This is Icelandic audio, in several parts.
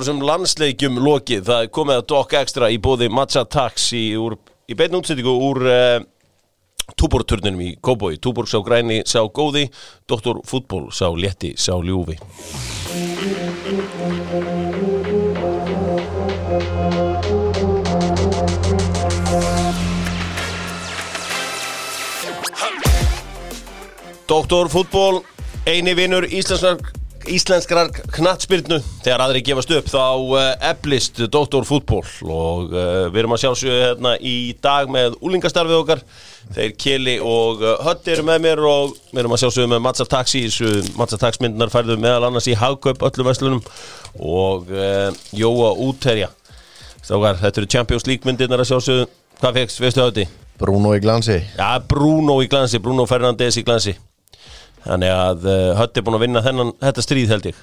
Þessum landsleikjum lokið, það er komið að Dock Extra í bóði Matcha Taxi úr, í beinu útsettingu úr uh, Túborturninum í Kóboi. Túborg sá græni, sá góði, Doktor Fútból sá létti, sá ljúfi. Doktor Fútból, eini vinnur íslenskrar, íslenskrar knattspyrnu. Þegar aðri gefast upp þá uh, eflist Doktor Fútból og uh, við erum að sjálfsögja hérna í dag með úlingastarfið okkar. Þeir Kili og uh, Hötti eru með mér og við erum að sjálfsögja með Matza Taxi Matza Taxi myndunar færðu meðal annars í Hagkaup öllu vestlunum og uh, Jóa Úterja Strákar, þetta eru Champions League myndirnar að sjálfsögja hvað fegst, veistu Hötti? Bruno í glansi. Já, Bruno í glansi, Bruno Fernandes í glansi Þannig að uh, Hötti er búin að vinna þennan, þetta stríð held ég.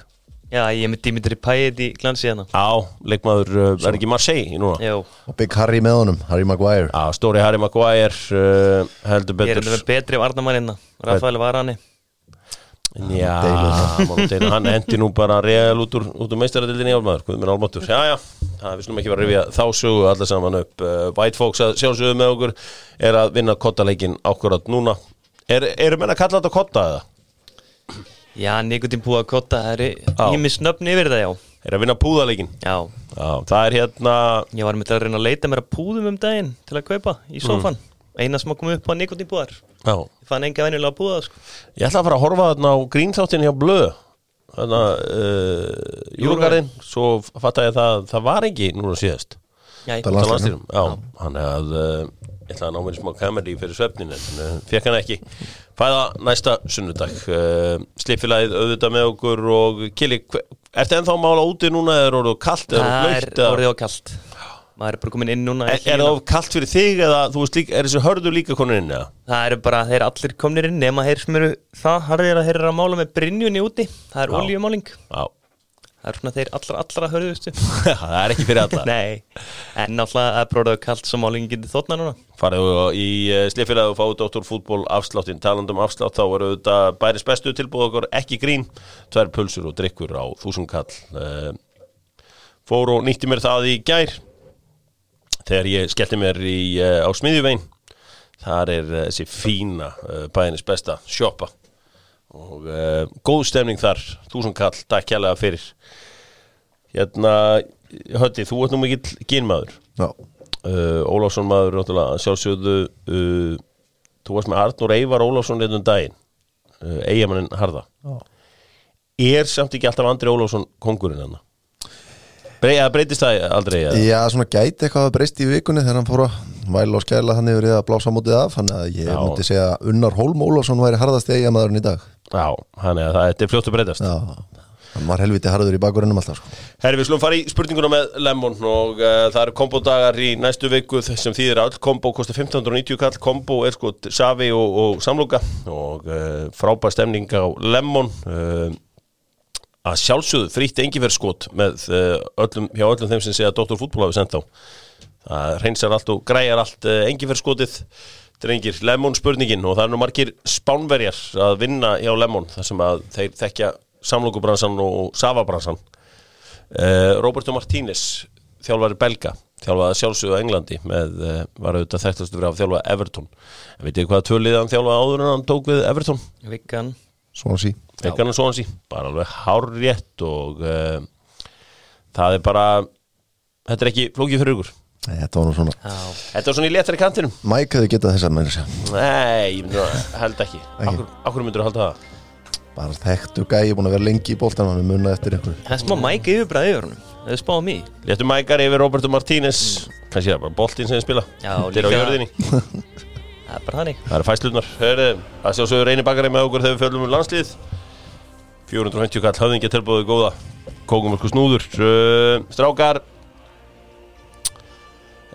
Já, ég er með Dimitri Payet í glansi hérna. Já, leikmaður uh, er ekki Marseille í núna? Já, Og Big Harry með honum, Harry Maguire. Já, stóri Harry Maguire uh, heldur ég er betur. með betri varnamann hérna Rafael Varane. Já, nú. deila. hann endi nú bara real út úr, út úr meistaradildinni álmaður, hvað minn álmatur Já, já, það við slum ekki vera að rifja þá sögu allar saman upp. Uh, White Fox að sjálfsögðu með okkur er að vinna kottaleikin ákvörðat núna Er, Eru menn að kalla þetta kotta eða? Já, Nikotin Púa Kotta, það er ímis nöfn yfir það, já. Er að vinna púðaleikin? Já, Já, það er hérna ég var með að reyna að leita mér að púðum um daginn til að kaupa í sofan Eina sem að koma upp á Nikotin Púar Já, Ég fann enga venjulega að púða, sko. Ég ætla að fara að horfa þarna á grínþáttin hjá Blöð. Þannig að uh, Júrugarðin Svo fatt ég að það, það var ekki núna síðast. Já, Ég ætla að ná mér smá kameri fyrir svefnin En uh, fekk hann ekki. Fæða næsta sunnudag. Uh, Slipfélagið auðvitað með okkur Og Kili, ertu ennþá mála úti núna Eða orðið kallt eða það er orðið á kalt. Maður er bara komin inn núna Er, er það kallt fyrir þig Eða líka, er þessi hörðu líka konin inn eða? Það eru bara, þeir allir komnir inn nema þeir sem eru það harðir að þeir eru að mála með brinjunni úti. Það er Já. olíumáling Já, Það er svona þeir allra, allra hörðustu. Það er ekki fyrir alla. Nei, en náttúrulega að bróðaðu kallt sem málingin getur þóttna núna. Farið í slifilegu og fáið Dr. Fútból afsláttin, talandum afslátt þá eru þetta bæris bestu tilbúð okkur ekki grín, tvær pulsur og drikkur á þúsund kall. Uh, fór og nýtti mér það í gær. Þegar ég skellti mér í, uh, á smiðjuvein. Þar er þessi fína bæðinis besta sjoppa og uh, góð stemning þar þúsund kall, takk kjærlega fyrir. Hérna Hötti, þú ert nú mikill gínmaður uh, Ólafsson maður náttúrulega sjálfsögðu uh, þú varst með Arnur Eivar Ólafsson leitum daginn. Uh, eigamannin Harða. Já. er samt ekki alltaf Andri Ólafsson kongurinn hann Brei, eða breytist það aldrei eða? Já, svona gæti eitthvað að breyst í vikunni þegar hann fór að væla og skæla hann yfir að blása mótið af þannig að ég Já. myndi segja að Unnar Hólm Ólafsson væri harðast eigamæðurinn í dag Já, hann er það, þetta er fljótt að breytast Já, hann var helviti harður í bakurinnum alltaf sko. Herri, við slum fara í spurninguna með Lemon og uh, það eru kombodagar í næstu viku sem þýðir að öll kombo kostar 1590 kall, kombo er sko Savi og, og Samloka og uh, frábær stemning á Lemon uh, að sjálfsögðu frítt engiferskot með öllum, hjá öllum þeim sem segja að Dr. Fútból hafi sendt á það reynsar allt og græjar allt engiferskotið drengir Lemon spurningin og það er nú margir spánverjar að vinna hjá Lemon þar sem að þeir þekkja samlokubransan og Savabransan. Uh, Roberto Martínez þjálfari belga, þjálfaði sjálfsögðu á Englandi með, uh, var auðvitað þekktastu fyrir að þjálfa Everton. En veit ég hvað tvölið hann þjálfaði áður en hann tók við Everton? Viggan. Svona sí Vegan og svo hansi, bara alveg hárrétt og uh, það er bara þetta er ekki flókið fyrir ykkur Þetta var nú svona Já, þetta er svona í léttari kantinum. Mike hefði getað þess að meira segja. Nei, ég held ekki. Akkur, akkur myndur að halda það? Bara þekktu gæi búin að vera lengi í boltan hann er munna eftir ykkur. Það er smá mæk yfirbræði yfir honum. Það er spáðum í. Léttu mækar yfir Roberto Martínez. Kannski það er bara boltinn sem þið spila. Já, er á líka- jörðinni. Það er bara þannig. Það eru fæslunar Hörðu, að sjálfsögur reynir bakari með okkur þegar við fjöldum um landslið. 450 kall höfðingja tilbúðu góða. Kókumörku snúður. Strákar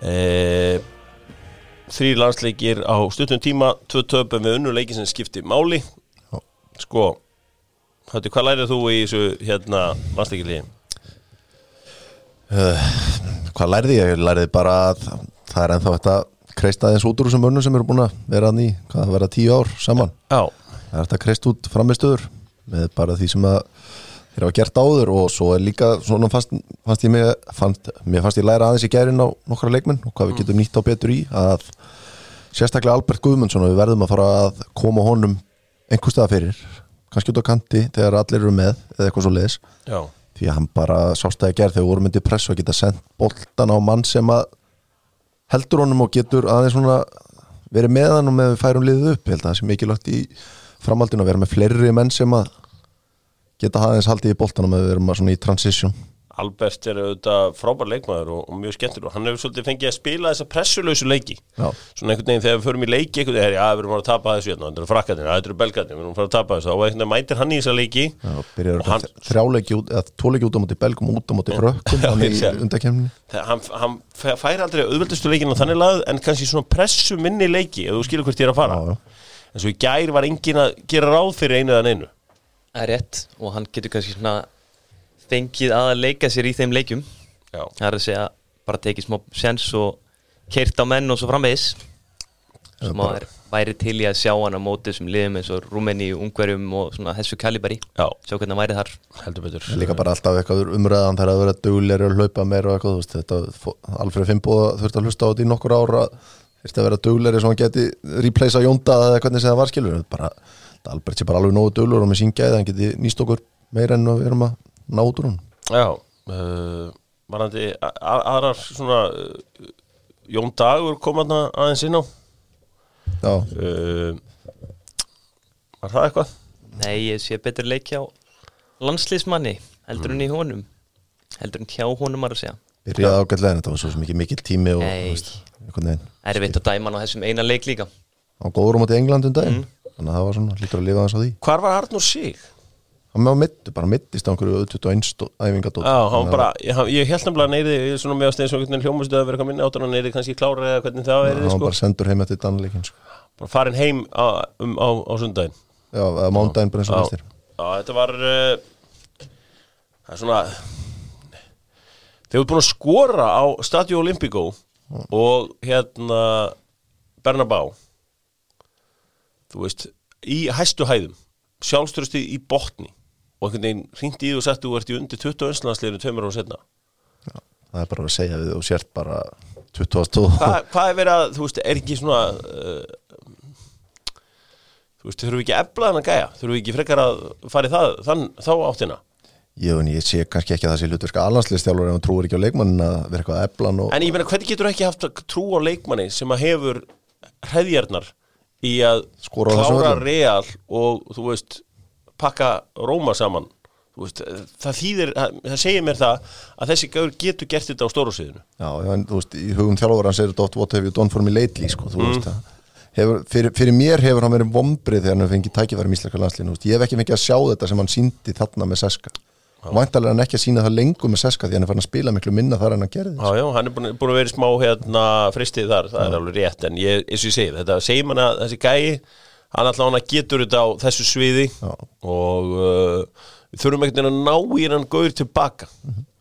uh, Þrý landsleikir á stuttum tíma Tvö töpum við unnur leiki sem skipti máli. Sko Hættu, hvað lærið þú í þessu hérna landsleikiliði? Hvað lærði ég? Ég lærði bara að það er ennþá þetta kreista aðeins út úr þessum mönnum sem eru búin að vera í hvað vera tíu ár saman Já, það er þetta kreist út framistöður með bara því sem að þeir hafa gert áður og svo er líka svona fannst, fannst ég mig fannst, fannst ég læra aðeins í gærin á nokkra leikmenn og hvað við getum nýtt á betur í að sérstaklega Albert Guðmundsson við verðum að fara að koma honum einhver staða fyrir kannski út á kanti þegar allir eru með eða eitthvað svo leiðis Já, því að hann bara sástæði gerð þegar voru myndið press og geta sendt boltan á mann sem að heldur honum og getur aðeins svona verið með hann og með við færum liðið upp. Ég held að það sé mikilvægt í framhaldinu að vera með fleiri menn sem að geta aðeins haldið í boltanum að við erum svona í transition. Albert er auðvitað frábær leikmaður og, og mjög skemmtur og hann hefur svolítið fengið að spila þessa pressulausu leiki. Já. svona einhvern veginn þegar við förum í leiki einhvern veginn, já, við erum að tapa þessu hérna, þetta eru frakkarnir, þetta eru belgarnir, við erum að tapa þessu. Og einhvern veginn mætir hann í þessa leiki hann- þrjáleiki tóleiki út á móti belgum út á móti frökkum Já, hann hann, hann fæ- fær aldrei auðveldustu leikinu þannig lagð en kannski svona pressu minni leiki ef þú skilur hvert ég er að fara. Já, já. en svo í gær var engin að gera ráð fyrir einu Það er rétt og hann getur kannski svona fengið að leika sér í þeim leikjum. Já, það er að segja bara tekið smá sens og keirt á menn og svo framvegis. Sem að væri til í að sjá hann á móti sem liðum eins og Rúmeni, Ungverjum og svona þessu kalibari. Já, sjá hvernig hann væri þar. Heldur betur. Það er líka bara alltaf eitthvað umræðan þegar að vera duglir og hlaupa meira og eitthvað veist, þetta, Alfreð Fimboð þurfti að hlusta á þetta í nokkur ára þurfti að vera duglir svo hann geti replacea Jónda eða hvernig sem það var skilur bara, Albert sé bara alveg nógu duglur og með síngæði hann geti nýst okkur meira en að við erum að ná út úr hún Já, uh, varandi a- a- aðrar svona uh, Jón Dagur kom hann aðeins inn á. Já, uh, Var það eitthvað? Nei, ég sé betur leik hjá landslýsmanni heldur en í honum. Heldur en hjá honum að segja. Byrjaði ágætlega en þetta var svo mikið mikil tími og Nei. erfitt að dæma hann á þessum eina leik líka. Á góður á móti England um daginn. Mm. Þannig að það var svona, lítur að lifa hans á því Hvar var Arnur Sig? hann á mittu, bara mittist á einhverju 21 æfingadótt Já, hann bara, ég, ég held nefnilega neyði svona með að stein svona hljómustu að vera eitthvað minni áttan og neyði kannski klára eða hvernig það hann er sko. bara sendur heim eftir dannleikin sko. bara farin heim á, um, á, á sundaginn já, eða mándaginn bara eins og Já. fyrstir Já, þetta var uh, það er svona þeir eru búin að skora á Stadio Olimpico og hérna Bernabá þú veist í hæstu hæðum sjálfströsti í botni. Og einhvern veginn hringt í því og sagt þú ert í undir 20 önslandsleginu tveimur ára setna það er bara að segja við og sért bara 22 Hva, hvað er verið að, þú veist, er ekki svona uh, þú veist, þurfum við ekki að efla þennan gæja? Þurfum við ekki frekar að fara í það þann, þá áttina? Jú, en ég sé kannski ekki að það sé hlutverka allanslistjálfur ef hann trúir ekki á leikmannin að vera eitthvað að eflan og En ég meina, hvernig getur ekki haft trú á leikmanni sem að hefur hreðjarnar í að Skora klára real og, þú veist, pakka Róma saman. Veist, það þýðir, það, segir mér það að þessi gaur getur gert þetta á stóru sviðinu. Já, en þú veist, í hugum þjálfur hann segir þetta what have you done for me lately, sko, þú Mm. veist það hefur, fyrir, fyrir mér hefur hann verið vombrið þegar hann fengið tækifæri í íslenska landslinu ég hef ekki fengið að sjá þetta sem hann síndi þarna með Seska væntalega er hann ekki að sína það lengur með Seska því hann er farin að spila miklu minna þar en hann gerði. Já, já, hann er búin, búin að vera smá hérna fristið þar, það er alveg rétt en ég, eins og ég segi, þetta segir mann að þessi gæi hann allavega hann getur þetta á þessu sviði Já. og uh, þurfum ekkert að ná í hann gaur tilbaka.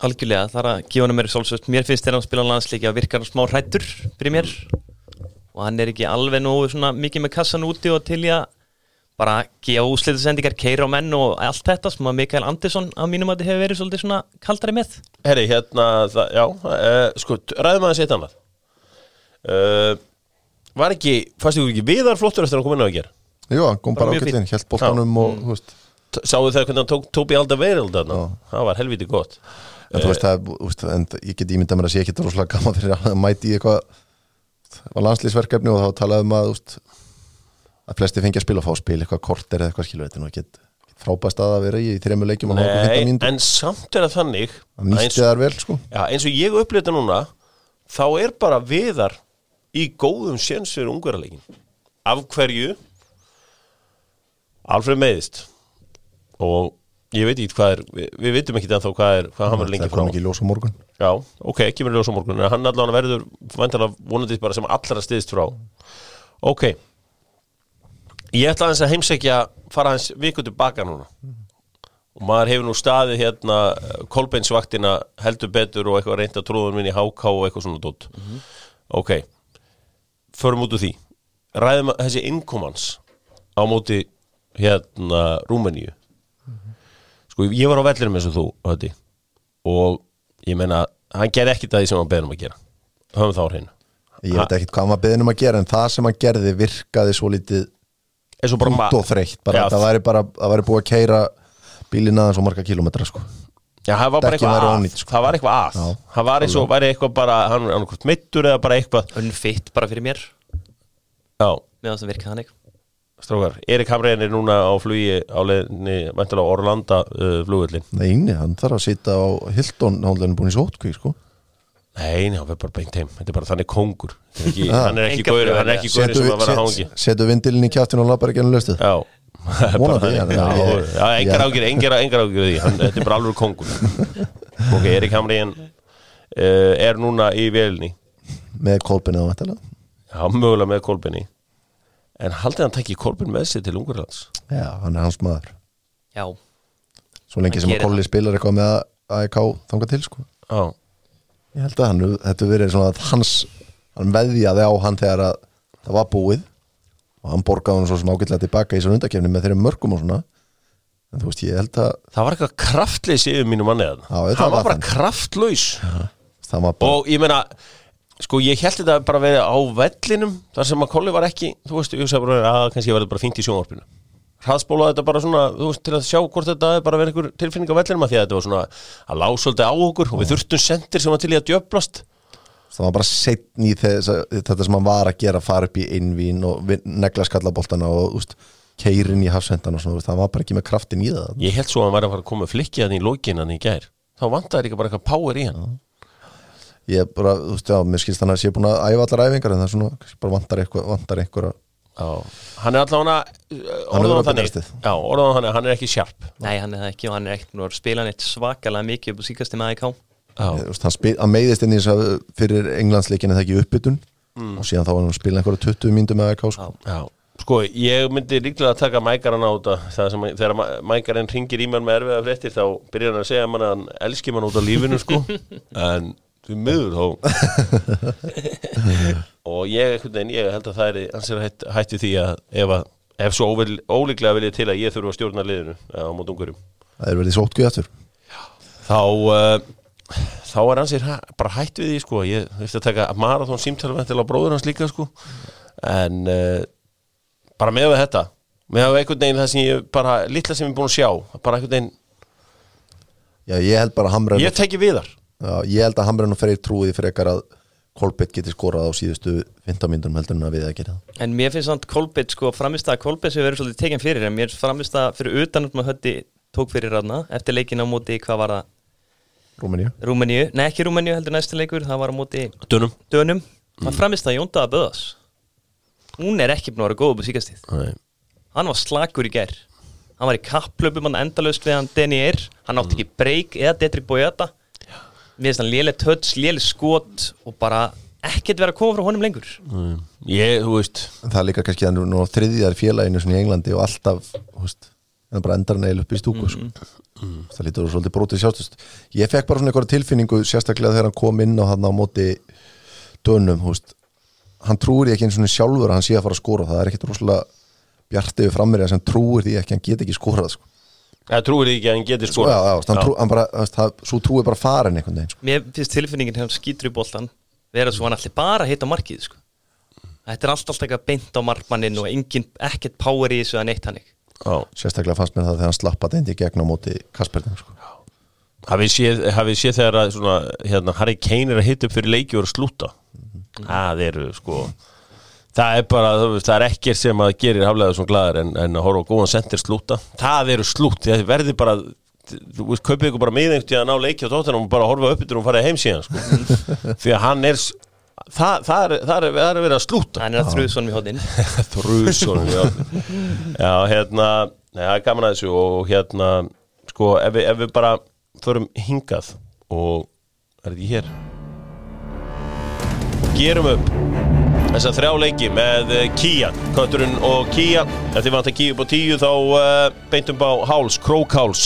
Algjörlega, það er að gefa hann mér svolsvöld mér finnst þegar hann spila á landsleiki að virka hann smá hrættur fyrir mér. Og hann er ekki alveg svona mikið með kassan úti og til í að bara gefa úslitasendingar, keira á menn og allt þetta sem að Mikael Andersson á mínum að hefur verið svolítið svona kaldari með. Herri, hérna, það, já, uh, sko, ræðum aðeins eitt annað. Uh, Var ekki, fannst ykkur ekki viðar flottur eftir að hann kom inn á að gera? Jú, hann kom Bara inn, held boltanum og, þú veist. Sáðu það hvernig hann tók Tóbi Alda Veirald þarna? Já. Það var helviti gott. En þú veist, það, þú veist, en ég get ímyndað mér að sé ekki rosalega gaman fyrir að mæti í eitthvað það var landslýsverkefni og þá talaði um að þú veist, að flesti fengi að spila og fá að spila eitthvað korter eða eitthvað skilu, þetta er ekki frábæst að að vera í í þremur leikjum og náttúrulega 15 Nei, en samt er það þannig að nýtti þar vel sko. Já, eins og ég upplýði þetta núna þá er bara viðar í góðum séns fyrir ungverðarleikin Af hverju? Alfred meðist og ég veit ekki hvað er við, við vitum ekki ennþá hvað er hvað hann verður lengi það frá kom ekki í ljós á morgun. Já, ok, kemur ljós á morgun. En hann allavega verður vantilega vonandi sem allra stiðist frá. Ok Ég ætla aðeins að heimsækja fara aðeins viku tilbaka núna. Og maður hefur nú staðið hérna kolbeinsvaktina heldur betur og eitthvað reynda tróður minn í HK og eitthvað svona dótt Ok Förum út úr því. Ræðum að þessi innkomans á móti hérna Rúmeníu. Sko ég var á vellinum eins og þú Hötti, og ég meina hann gerði ekki það sem hann beðið um að gera. Höfum þá hreinu. Ég veit ekkert hvað maður beðin um að gera en það sem hann gerði virkaði svo bara út og þreytt bara, Já, það væri bara, það væri búið að keira bílinn aðeins og marga kilometra sko. Já, það var bara eitthvað að ónýt, sko. Það var eitthvað að. Já, Það var eins og væri eitthvað bara Hann er annað mittur eða bara eitthvað. Unfitt bara fyrir mér. Já, meðan það virka þannig. Strókar Erik Hamrein er núna á flugi á leiðinni Væntalega Orlanda uh, flugullin Neini, hann þarf að sitja á Hilton hann er búin í sótkví sko. Nei, nei, hann verður bara beint heim. Þetta er bara þannig kongur er ekki, Já. Hann er ekki flugvél, Hann er ekki gauri sem að vera hangi setu vindilinn í kjáttin og lappar ekki ennum löstuð Já. Engar ágjur, engar, engar ágjur því. Hann, Þetta er bara alveg kongur Ok, Erik Hamrein uh, er núna í velinni með kolpinu á þetta Já, mögulega með Kolbini En haldið hann tekki Kolbin með sér til Ungurlands Já, hann er hans maður. Já, Svo lengi Hann sem að Kolli spilar eitthvað með AEK þangað til sko. Já Ég held að hann, þetta verið svona að hans hann veðjaði á hann þegar að það var búið. Og hann borgaði hann svo sem ágætlega tilbaka í svona undakefni með þeirra mörgum og svona. En þú veist, ég held að Það var eitthvað kraftleysi yfir mínu manni. Já, það Hann var bara kraftlaus Og ég meina Sko ég held þetta bara að vera á vellinum Þar sem að Kolli var ekki Þú veist, ég sagði bara að kannski verður bara fínt í sjónvarpinu Hraðspóla þetta bara svona Þú veist, til að sjá hvort þetta er bara verið einhver tilfinning á vellinum af Því að þetta var svona að lá svolítið á okkur Og við þurftum sendir sem var til í að djöflast. Það var bara setn í þess, þetta sem hann var að gera fara upp í innvín og negla skallaboltana og úst, keirin í hafsendan og svona, það var bara ekki með kraftin í það. Ég held svo að hann væri að fara að koma flikkið hann í lókinan í gær. Þá vantaði líka bara eitthvað power í hann? Ég bara, þú veist, já, mér skilst hann að sé búin að æfa allar æfingar en það er svona, bara vantar eitthvað vantar einhver að. Hann er allavega Hann er Orðan þannig. orðan þannig, hann er ekki sjarp nei hann er það ekki og hann er ekkert nú að spila neitt svakalega mikið upp á Já, Þú veist, hann, meiðist inn í þess að fyrir englandsleikin eða ekki uppbytun? Og síðan þá var hann að spila einhverja 20 myndum með AEK sko. Sko, ég myndi líklega að taka mækaran á þetta það sem, þegar mæ- mækarinn ringir í mann með erfiða fréttir þá byrjar hann að segja mann að hann elski mann út af lífinu, sko. En því miður þó og ég, veginn, ég held að það er hans er hætt, hætti því að ef, að, ef svo óvel, ólíklega viljið til að ég þurfa að stjórna liðinu á mót ungurum það er verið sótkvíð eftir þá uh, þá er hans er bara hætt við því sko. Ég þurfti að taka marathon símtælventil á bróður hans líka sko. En uh, bara með við þetta með að einhvern veginn það sem ég bara litla sem ég er búin að sjá bara einhvern veginn já, ég held bara að Hamren ég teki við þar já, ég held að Hamren og Freyr trúiði frekar að Kolbett geti skorað á síðustu 15 myndunum heldur en að við að gera það. En mér finnst samt Kolbett, sko, framist að Kolbett sem verður svolítið tekinn fyrir, en mér framist að fyrir utan að höndi tók fyrir ráðna eftir leikin á móti, hvað var það, Rúmeníu. Rúmeníu, nei ekki Rúmeníu heldur næstu leikur, það var á móti Dönum. Dönum, það framist að Jóndaða Böðas hún er ekki búin að vera góð upp á síkastíð hann var slakur í gær. Hann var í kapplöpum hann endalaust við hann Denny Eyr hann átti ekki breyk eða Detri Bojata við finnst hann léleg töts, léleg skot og bara ekkert vera að koma frá honum lengur. Ég, þú veist. Það er líka kannski að nú nú þriðjar félaginu svona í Englandi og alltaf þú veist, en bara endar hann eiginlega upp í stúku sko. það lítur svolítið brótið sjástust ég fekk bara svona einhverja tilfinningu sérstaklega þegar hann kom inn á hann á móti dönum, veist. Hann trúir ekki eins og sjálfur að hann sé að fara að skora. Það er ekkit rosalega bjartið við frammeirja sem trúir því ekki að hann get ekki skorað sko. Það trúir ekki að hann geti sko, sko já, já, hann trú, hann bara, það, svo trúir bara farin einhvern veginn sko. mér finnst tilfinningin hefur skýtur í boltan vera svo hann allir bara að hitta markið sko. þetta er alltaf eitthvað beint á markmannin og engin, ekkert power í þessu að neitt hannig já. sérstaklega fannst mér það þegar hann slappaði endi gegn á móti Kasperðin sko. hafið séð, hafið séð þegar að svona, hérna, Harry Kane er að hitta upp fyrir leiki og er að slúta það eru sko það er bara, þú veist, það er ekkert sem að gerir haflega svona glæðar en, en að horfa á góðan sendir slúta, það eru slút það verði bara, þú veist, kaupið ykkur bara miðengt í að ná leiki á tóttunum og bara horfa upp yfir og fara heim síðan sko. því að hann er það, það, er, það, er, það er verið að slúta. Hann er að þrjuð svona við hóðinn Þrússon já. já, hérna nei, það er gaman að þessu og hérna sko, ef við, ef við bara förum hingað og er þetta hér? Gerum upp þessa þrjá leiki með eh, Kia Kötturinn og Kia ef þið vant að Kia upp á tíu þá uh, beintum á háls, krókháls.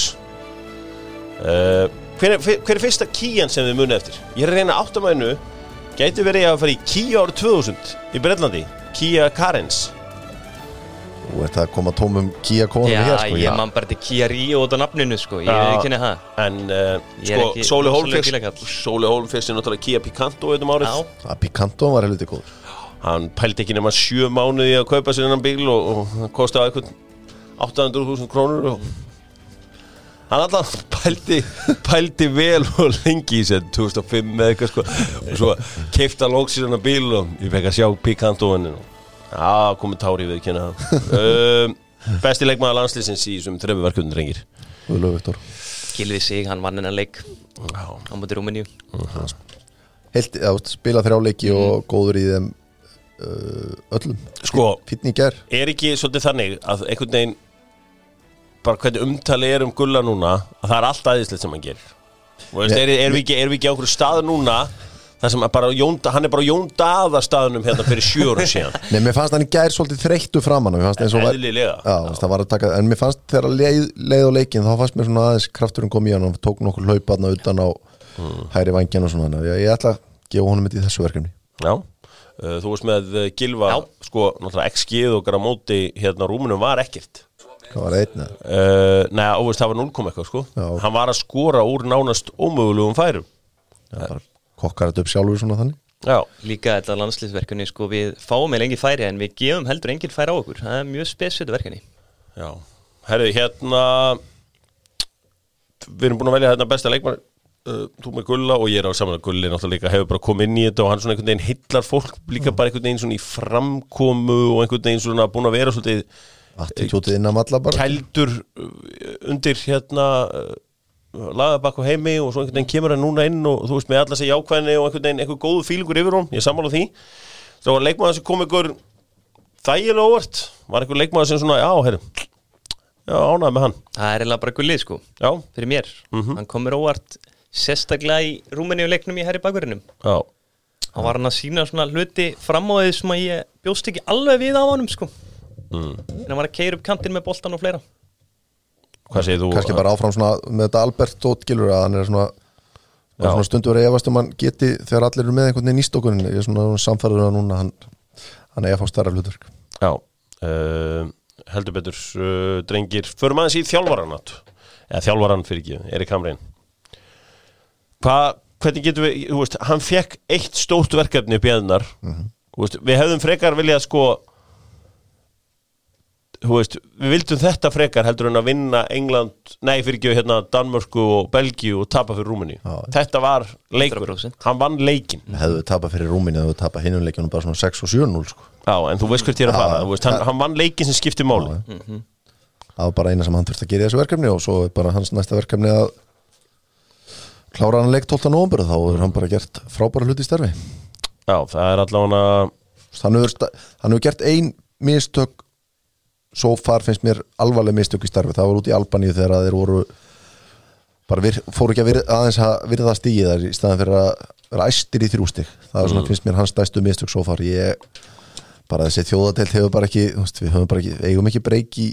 Uh, hver, er- hver er fyrsta Kian sem þið munið eftir? Ég er að reyna áttamæðinu gæti verið að fara í Kia árið 2000 í Breitlandi Kia Carens Þú ert að koma tómum Kia konum Já, hér sko ég man bara til Kia Rio út á nafninu sko, ég Já. veit ekki henni það En uh, sko, Sóli bílakall. Sóli Hólmfix er náttúrulega Kia Picanto um árið. Já, Picanto var helviti góður Hann pældi ekki nema sjö mánuði að kaupa sér hennan bíl og, og hann kosti á eitthvað 800.000 krónur og hann alltaf pældi, pældi vel og lengi í sér 2005 eða eitthvað sko. Og svo keifta hann lóksir hennan bíl og ég fekk að sjá og já, komið tári við kynna um, Besti leikmaður landslýsins í þessum þrefum verkefnum reyngir Guðlaug Viktor. Gilvi sig, hann vann hennar leik á mútið Rúmeníu. Heilt, já, spila þrjá leiki og góður í þeim öllum. Sko Fýtni í ger er ekki svolítið þannig að einhvern veginn bara hvernig umtali er um gulla núna að það er allt aðeinslegt sem hann gerir. Og veist, er, er, við ekki, er við ekki á einhverju stað núna þar sem bara Jón, hann er bara Jón Daða staðunum hérna fyrir sjóru síðan? Nei, mér fannst hann í gær svolítið þreyttu framan Mér fannst eins og var eðlilega. Já, veist, það var að taka, en mér fannst þegar leið, leið á leikin þá fannst mér svona aðeins krafturinn kom í hann og tók nokkur hlaupaðna utan á hæri vangjan og svona. Ég, ætla að gefa honum þetta í þessu verkefni. Já, uh, þú veist með uh, Gilva Já. sko, náttúrulega XG og gara móti hérna rúmunum var ekkert Hvað var það einn? eða? uh, Nei, óveist það var 0, eitthvað sko Já. Hann var að skora úr nánast ómögulegum færum Já, bara kokkar þetta upp sjálfur svona þannig Já, Líka þetta landslýsverkunni sko, við fáum með lengi færi en við gefum heldur engin færi á okkur það er mjög spesfjötu verkunni Já, herru, hérna Við erum búin að velja hérna besta leikmann Þú með Gulla og ég er á saman að Gulli náttúrulega líka hefur bara komið inn í þetta og hann svona einhvern veginn hillar fólk líka bara einhvern veginn svona í framkomu og einhvern veginn svona búin að vera svolítið bara. kældur uh, undir hérna uh, lagabakk og heimi og svo einhvern veginn kemur hann núna inn og þú veist með alla sig jákvæðni og einhvern veginn einhver góðu fílingur yfir hún, ég sammála því. Þá var leikmaður sem kom einhver þægilega óvart, var einhver leikmaður sem svona, já, herru já, ánægði með hann, Það er eiginlega bara gullið sko, já, fyrir mér. Mhm. Hann komur óvart sérstaklega í Rúmeníu leiknum í herri bakverðinum já. Hann var hann að sína svona hluti fram á því sem að ég bjóst ekki alveg við á honum sko. Mm. En hann var að keira upp kantinn með boltan og fleira. Hvað segir þú? kannski bara áfram svona með þetta Albert Tóttgilur að hann er svona, svona stundu verið að efast um hann geti þegar allir eru með einhvern veginn í stókunin ég er svona samfæður að núna hann, hann er að fá starra hlutverk. Já, uh, heldur betur uh, drengir, förum aðeins í þjálfaranat eða þjálfaran fyrir ekki, Erik Hamrein Hvað, hvernig getum við, þú veist, hann fekk eitt stórt verkefni upp í eðnar þú veist, við hefðum frekar viljað sko þú veist, við vildum þetta frekar heldur en að vinna England, nei fyrir ekki hérna Danmörku og Belgíu og tapa fyrir Rúmeni Já. þetta var leikur, 100%. hann vann leikin hefðu tapað fyrir Rúminni hefðu tapað hinuleikjunum bara svona 6 og 7-0 sko. Já, en þú veist hvert ég er að fara, veist, hann, hann vann leikin sem skiptir máli. Það var bara eina sem hann þurfti að gera í þessu verkefni og svo bara hans næsta verkefni að klára hann leik 12. november þá er hann bara gert frábæra hluti í starfi. Já, það er allavega hann hefur, gert ein mistök svo far finnst mér alvarleg mistök í starfi. Það var út í Albaníu þegar þeir voru bara fóru ekki að vir, aðeins að virða stígi þar í staðan fyrir að vera æstir í þrjústig það er svona finnst mér hans stæstu mistök svo far. Ég bara þessi þjóðadelt hefur bara ekki við höfum bara ekki, eigum ekki breyk í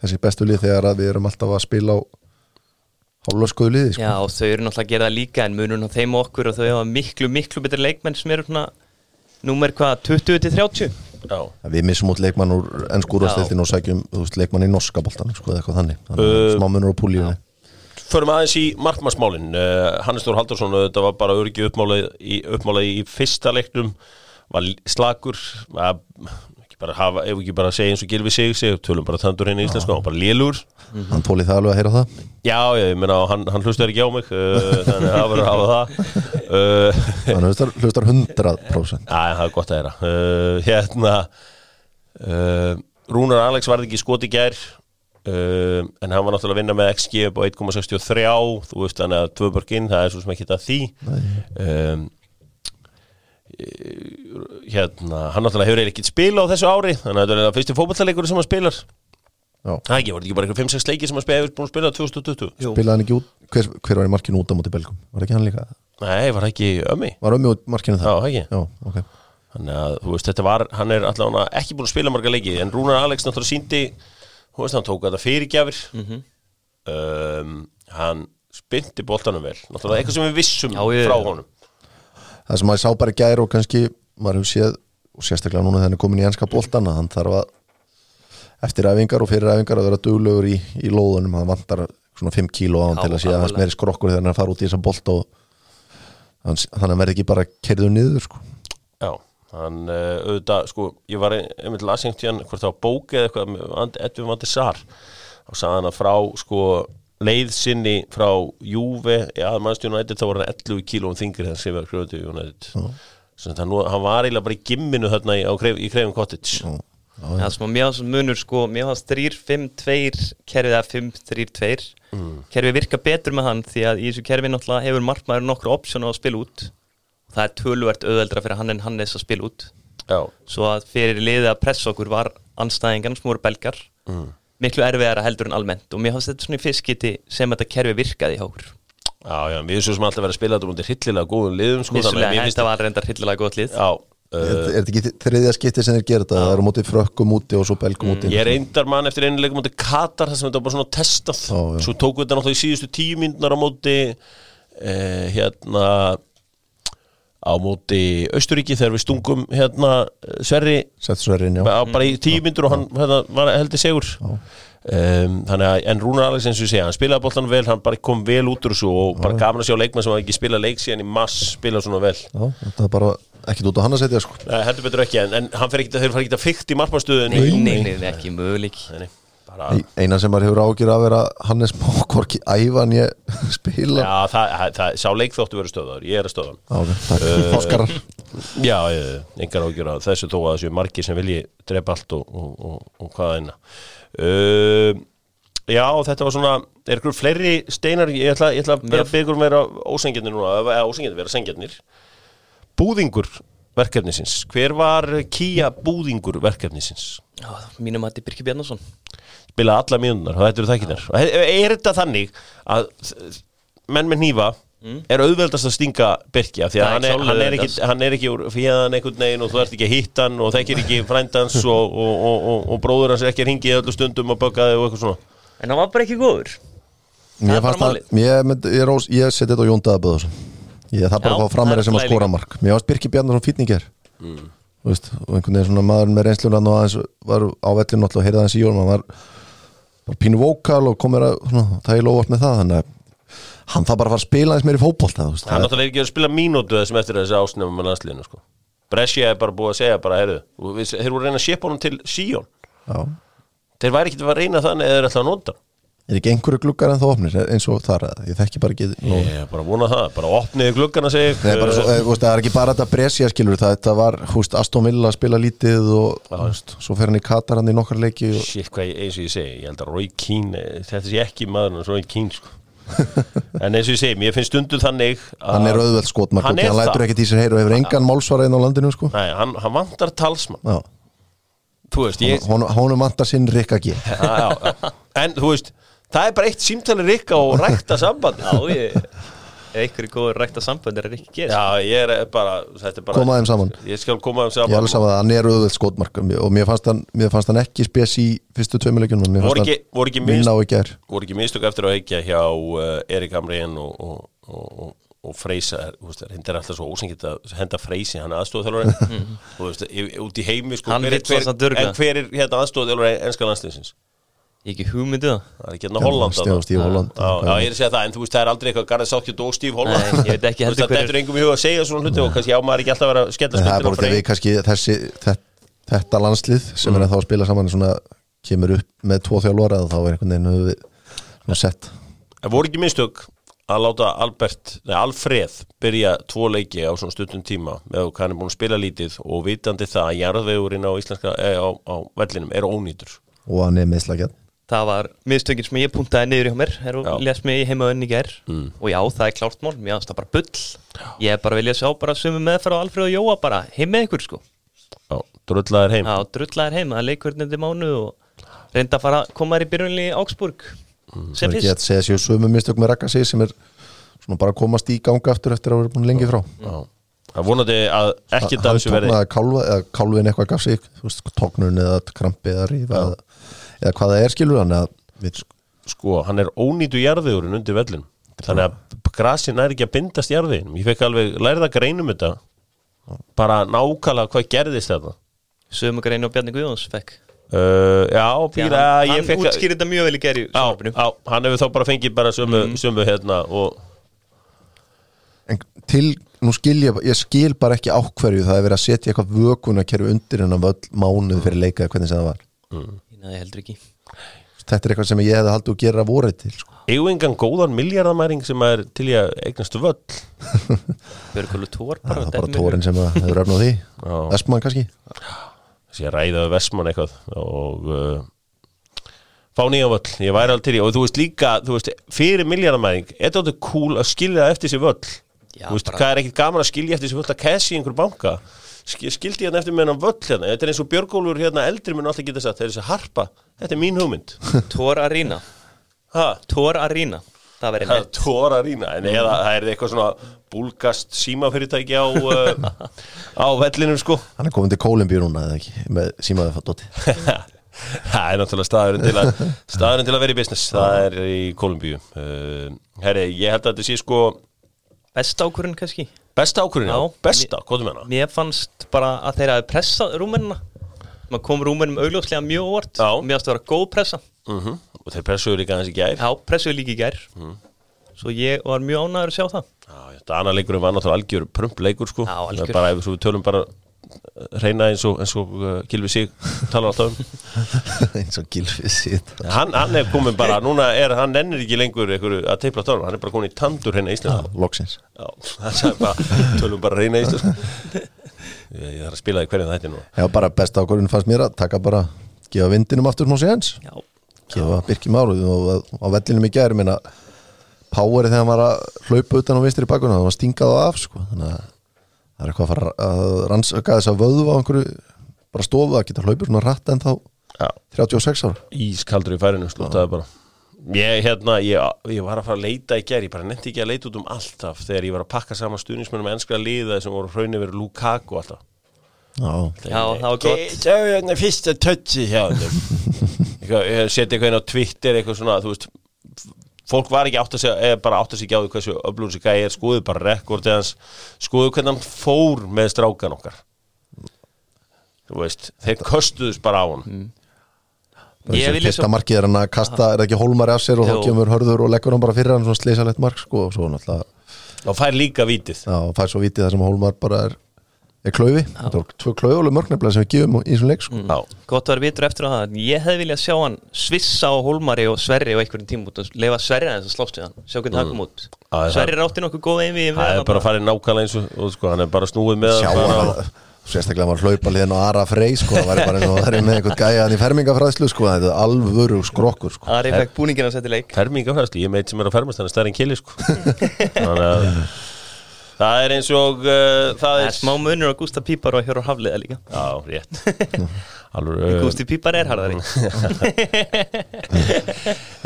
þessi bestu lið þegar við erum alltaf að spila á hálflöskuðu liði sko. Já og þau eru náttúrulega að gera það líka en munum á þeim og okkur og þau hafa miklu miklu betri leikmenn sem eru svona númer hvað, 20-30 Já, við missum út leikmann úr ennskúrasteltin og sækjum veist, leikmann í norska boltanum sko, eða eitthvað þannig, þannig Uh, smá munur á púlíunni. förum aðeins í markmannsmálin. Uh, Hannes Þór Haldarsson, þetta var bara örgi uppmálað í, í fyrsta leiknum var slagur að, bara hafa, ef ekki bara segja eins og Gilvi sig, sig tölum bara tandur henni í íslensku, hann var bara lélur hann tólið það alveg að heyra það Já, ég meina, hann, hann hlustar ekki á mig uh, þannig að það verður að hafa það uh, hann hlustar, hlustar 100% Já, það er gott að heyra uh, Hérna uh, Rúnar Alex varði ekki skot í gær uh, en hann var náttúrulega að vinna með XG upp á 1,63 þú veist þannig að tvö börk inn, það er svo sem ekki þetta því um, hérna hann náttúrulega hefur ekkert spila á þessu ári þannig að þetta er það fyrsti fótballleikur sem hann spilar. Já. það ekki, var þetta ekki bara eitthvað 5-6 leiki sem hann hefur búin að spila 2020 Jú. spilaði hann ekki út, hver, hver var í markinu út á móti belgum, var ekki hann líka? Nei, var ekki ömmi? var ömmi út markinu Já, það ekki. Já, ok. Þannig að, þú veist, þetta var, hann er allavega ekki búin að spila marga leiki, en Rúnar Alex náttúrulega síndi, þú veist, hann tók þetta fyrirgjafir. Mhm. um, hann spynti boltanum vel, náttúrulega eitthvað sem við vissum Já, ég- frá honum það sem maður sá bara í gær og kannski maður hefur séð og sérstaklega núna hann er komin í enska boltana hann þarf að eftir æfingar og fyrir æfingar að vera duglegur í, í lóðunum, það vantar svona 5 kíló á hann til að sé aðeins alvarlega. meiri skrokkur þegar hann að fara út í þessa bolt og hann, þannig að hann verði ekki bara kerður niður sko. Já, hann uh, auðvitað, sko, ég var ein- einmitt lasengt í hann, hvort það var bók eða eitthvað Edvin Vandi Sar og sagði hann að frá, sko, leið sinni frá Júve í aðmannstjónu United þá var hann 11 kílóum þingri þegar sem við að United. Þannig að hann, hann var eiginlega bara í gimminu þarna í, á, Kreif- í Kreifin Cottage. Já. Það sem að mér hans munur sko, mér hans 3-5-2 kerfið eða 5-3-2 Mm. kerfið virka betur með hann því að í þessu kerfið náttúrulega hefur markmaður nokkru option á að spila út. Það er tölvert auðveldra fyrir hann en Hannes að spila út. Já, svo að fyrir liðið að pressa okkur var anstæðingan sem voru belgar. Mm. Miklu erfiðara heldur en almennt. Og mér fannst þetta svona í fyrstskiti sem þetta kerfi virkaði hjá okkur. Já, já, við erum sem alltaf verið að spila þetta mútið hryllilega góðum liðum, sko, Vissulega, þetta var reyndar hildilega gott lið. Já, uh, er þetta ekki þriðja skipti sem þeir gera þetta? Það er á móti frökkum úti og svo belgum úti. Ég reyndar mann eftir einu leikum mútið Katar þar sem þetta var bara svona testað. Já, já. Svo tóku þetta náttúrulega í síðustu tíu myndunar á móti eh, hérna á móti Austuríki þegar við stungum hérna eh, Sverri. Er á, bara í tíu myndur og hann hérna, var heldur segur um, þannig að en Rúnar Alex eins og ég segja, hann spilaði boltan vel hann bara kom vel út úr þessu og bara gafna sér á leikmann sem hafa ekki spilað leik síðan í mass spilað svona vel. Já, þetta er bara ekkit út á hann að setja sko. Nei, heldur betur ekki, en, en hann fer ekki, þeir fara ekki að fykta í markmannstöðunni. Nei, nei, nei, ekki möguleik Nei, nei, eina sem maður hefur ágjur að vera Hannes má hvorki æfan ég spila Já, það, það, það, sá leik þóttu verið stöðar, ég er að stöða hann. Já, ok, takk, Óskarar Já, ég, engar ágjur að þessu þó að þessu margir sem vilji drepa allt og, og, og, og hvaða einna. Uh, já, þetta var svona, er ykkur fleiri steinar, ég ætla, ég ætla að vera Mér- byggur meira ósengjarnir núna, eða ósengjarnir, vera sengjarnir. Búðingur verkefnisins, hver var kýja búðingur verkefnisins? Mínum að þetta er Birki Bjarnason. Spila alla og þetta eru þekkinar er, er þetta þannig að menn með hnífa er auðveldast að stinga Birki af því að hann er hann, er ekki, hann er ekki úr fíðan einhvern veginn og þú ert ekki að hitta hann og þekkir ekki frændans og, og, og, og, og bróður hans er ekki að ringi öllu stundum og bögga þig og eitthvað svona. En hann var bara ekki góður. Mér að, málið. ég, seti þetta á Jón Daðaböðarsson Ég það bara Já, að fá frammeira það er sem að skora mark. Mér fannst Birki Bjarnarsson fýtningar Mm. veist, og einhvern veginn svona maður með reynsluna og aðeins var á vellinu alltaf og heyrði aðeins í jólum. Hann var bara pínu vókal og kom mér að svona, það er lofast með það þannig að hann það bara að fara að spila eins meir í veist, hann það, náttúrulega er ekki að spila mínútu þessum eftir þessi ásnefum með landsliðinu sko. Brescia er bara búið að segja bara, heyrðu, þeir voru að reyna að sépa honum til Síón já. þeir væri ekki að reyna þannig eða hann. er ekki einhverju gluggar en það opnir eins og þar að ég þekki bara ekki ég er bara að vona það, bara opniði gluggana segi ég. Nei, bara svo, þú veist, það er ekki bara þetta bresja skilur það, þetta var húst, Aston Villa spila lítið og þú veist, svo fer hann í Katar hann í nokkar leiki og, Shit, hvað eins og ég segi, ég held að Roy Keane eh, þetta sé ekki maður en Roy Keane sko. en eins og ég segi, mér finnst stundum þannig að hann er auðveld skotmark Hann og er hann lætur ekkert í sér heyra og hefur engan málsvara inn á landinu sko. Nei, hann, hann vantar talsmann Já. Þú veist, ég Hon- honum vantar sinn Rikka G. En þú veist, það er bara eitt símtali rikka og rækta sambandi. Já, ég Ef einhverju góður rækta samböndir er ekki gerist Já, ég er bara, er bara Koma þeim saman. Ég skal koma þeim ég saman. er alveg saman að hann er auðveld skotmark og mér fannst hann, mér fannst hann ekki spes í fyrstu tveimilegjunum mér Voru fannst ekki, voru ekki gær. voru ekki mistök eftir að heikja hjá uh, Erik Hamrén og, og, og, og, og Freysa hendur alltaf svo ósengið að henda Freysi hann er aðstofþjálfari þú veist, út í heimi sko, Hann hver, vill samt hver, durga. en hver er hérna aðstofþjálfari enska landsliðsins Ég ekki hugmyndu það. Það er ekki hérna Holland Steve- þarna. Steve Holland. já, já, ég er að segja það, en þú veist, það er aldrei eitthvað Garðar Sáttjótt og Steve Holland. Nei, ég veit ekki heldur veist, hver þetta er engum í huga að segja svona hluti og kannski á maður ekki alltaf að vera að skella en það er bara þegar við kannski þessi, þetta, þetta landslið sem er að þá að spila saman svona, kemur upp með tvo þjálfara og þá er einhvern veginn höfum við svona sett. En voru ekki mistök að láta Albert, nei, Alfreð byrja tvo leiki á svona stundum tíma með hvað hann er búin að spila lítið og vitandi það að jarðvegurinn á eh, á, á vellinum er ónýtur? Og hann er meðslagjað Það var miðstökin sem ég puntaði niður hjá mér. Já. og lés mig í heimaðunni í ger Mm. og já, það er klárt mál, mér finnst það bara bull. Ég er bara vilja sjá bara sömu meðferð á Alfreð og Jóa bara heim með ykkur sko. Já, drullaðir heim. Já, drullaðir heim, það er leikvörnindi mánu og reynda að fara koma þær í byrjunli í Augsburg. Það sem er ekki fyrst. að segja sér sömu mistök með Raka sig sem er svona bara að komast í ganga aftur eftir að vera búin lengi frá. Já. Það vonandi að af hann þessu verði eða hvað það er skilur hann að við, sko, hann er ónýtu jarðvegurinn undir vellinum þannig að grasin er ekki að bindast jarðveginum. Ég fekk alveg lærið að greinum þetta. Bara nákvæmlega hvað gerðist þetta. Sömu greinu og Bjarni Guðjóns fekk. Uh, Já, býra, að hann, fekk útskýrði þetta mjög vel í geri Já, já, hann hefur þá bara fengið bara sömu, sömu hérna og en til, nú skil ég ég skil bara ekki ákverju það er verið að setja eitthvað vökunarkerfi undir hennan völl mánuð fyrir leika eða hvernig það var Nei, heldur ekki. Þetta er eitthvað sem ég hefði haldið að gera vorið til sko. eigum engan góðan miljardamæring sem er til í að eignastu völl? Björgólu Tór það er bara tórin sem hefur öfn á því. Vestmann kannski? Þess að ræðaðu Vestmann eitthvað og uh, fá nýja völl, ég væri alveg til í og þú veist líka, þú veist, fyrir miljardamæring er þetta cool að skilja eftir sér völl? Já, þú veist, bara- hvað er ekkit gaman að skilja eftir sér völl að kessi í einhver banka skildi hérna eftir með hennan völl hérna. Þetta er eins og Björgólfur hérna eldri mun alltaf geta sagt það er þessi harpa, þetta er mín hugmynd. Tór Arena. Ha, Tór Arena. Það er neitt tóra rína en eða það er eitthvað svona búlgast símafyrirtæki á uh, á vellinum sko. Hann er komin til Kólumbíu núna eða ekki? Með símaði fótti það er náttúrulega staðurinn til að staðurinn til að vera í business, það er í Kolumbíu uh, herri, ég held að þetta sé sko Besta ákvörðin kannski besta ákvörðin, Já. besta, hvað þú menna Mér fannst bara að þeir hafi pressað rúmenina. Maður kom rúmenum augljóslega mjög óvart. Mér fannst að vera góð pressa. Uh og þeir pressuðu líka hans í gær. Já, pressuðu líka í gær. Svo ég var mjög ánæður að sjá það. Já, þetta annar leikurinn var náttúrulega algjör prumpleikur sko. Já, Það algjör. bara ef við tölum bara reyna eins og, eins og uh, Gilvi Sig talar alltaf um. Eins og gilfið sitt hann, hann er komin bara, núna er hann ennir ekki lengur að teipla tölum, hann er bara komin í tandur hérna í bara, tölum bara reyna í Íslanda ég, ég þarf að spila í hverjum þetta nú Já, bara besta ákvörðin fannst mér að taka bara gefa vindinum aftur smá séns. Já, gefa Birki Máru og á vellinum í gæri minna Powerið þegar hann var að hlaupa utan á vinstri bakuna það var stingað á af sko. þannig að það er eitthvað að fara að rannsaka þess að vöðu á einhverju bara stofu að geta hlaupið svona rætt en þá Já, 36 ára ískaldur í færinu, slútaði bara. Ég, hérna, ég, ég var að fara að leita í gær, ég bara nefndi ekki að leita út um alltaf þegar ég var að pakka saman stuðnismennum ennskra liða sem voru hraunir verið Lukaku alltaf Já, já það var gott. Það er hérna fyrsta tötsi hjá seti eitthvað inn á Twitter eitthvað svona, þú veist fólk var ekki átt að segja, eða bara átt að segja á því hversu öflugur þessi gæði er, skoðu bara rekordið hans. Skoðu hvernig hann fór með strákan okkar. Þú veist, þeir köstuðust bara á hann Ég vil fyrsta svo markið er hann að kasta, er það ekki hólmari af sér og þá kemur hörður og leggur hann bara fyrir hann svona sleysalegt mark sko og svo náttúrulega og fær líka vítið. Já, og fær svo vitið það sem hólmar bara er, er klaufi, þetta var tvö klaufuleg mörgnefnilega sem við gefum í þessum leik sko. Já, Gott að vera vitur eftir á það. Ég hefði viljað sjá hann svissa á Hólmari og Sverri og einhverjum tímum út og leifa Sverri aðeins að slást við hann. Sjá hvernig það kom út. Það- Sverri rátti nokkuð góð einvi það er bara að fara í nákvæmlega eins og, og sko, hann er bara snúið með sjá hann hann. bara, að sérstaklega var hlaupa liðin á Ara Frey sko, það var bara eins og það er með einhvern gæjan í fermingafræðslu sko, þetta er alvöru skrokkur sko. Ari fekk búningin að setja leik. Fermingafræðslu, ég meit sem er að fermast hann er stærri en kili sko. þannig að það er eins og uh, það Það er smá munur á Gústa Pípar og Hjóru Hafliða líka Já, rétt Alveg, uh, Gústi Pípar er harðari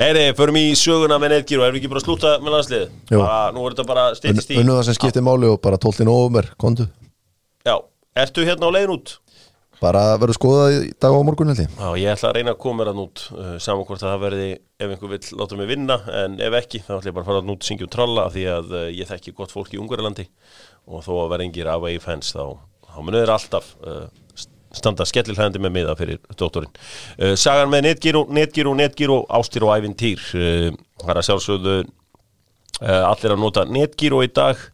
Heyri, förum í söguna með Nedgir og erum við ekki bara að slúta með landslið Jú. bara, Nú er þetta bara steytist í unnu það sem skiptir máli og bara 12. november kontu, Já, ertu hérna á leiðin út? Bara verður skoðað í dag og morgun held ég. Já, ég ætla að reyna að koma mér að nút uh, saman hvort að það verði, ef einhver vill láta mig vinna, en ef ekki, þá ætla ég bara að fara að nút syngja og tralla því að uh, ég þekki gott fólk í Ungarlandi og þó að vera engir away fans þá, þá munið þeir alltaf uh, standa skellilhæðandi með miða fyrir doktorinn. Uh, sagan með Netgyro, Netgyro, Netgyro, ástir og ævintýr uh, það er að sjálfsögðu uh, allir að nota Netgyro í dag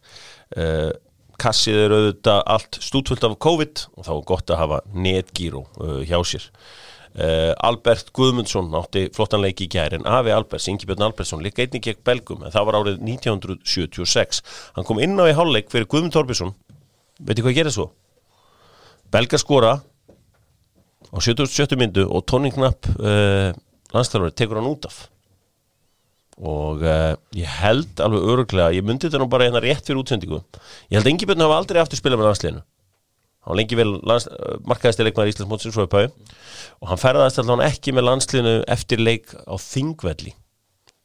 kassið er auðvitað allt stútfullt af COVID og þá er gott að hafa netgíru uh, hjá sér uh, Albert Guðmundsson átti flottan leik í gær en Afi Alberts, Ingi Björn Albertsson líka einnig gegn Belgum en það var árið 1976 hann kom inn á í hálfleik fyrir Guðmund Torbjörnsson veitir hvað gerir svo? Belga skora á 77. myndu og Tony Knapp uh, landstælari tekur hann út af og uh, ég held alveg öruglega, ég myndi þetta nú bara hérna rétt fyrir útsendingu. Ég held að Ingi Björn hafa aldrei aftur spilað með landsliðinu. Hann var lengi vel lands, uh, markaðist leikmaður í Íslandsmótsins svo upphau og hann ferðaðist allan ekki með landsliðinu eftir leik á Þingvelli.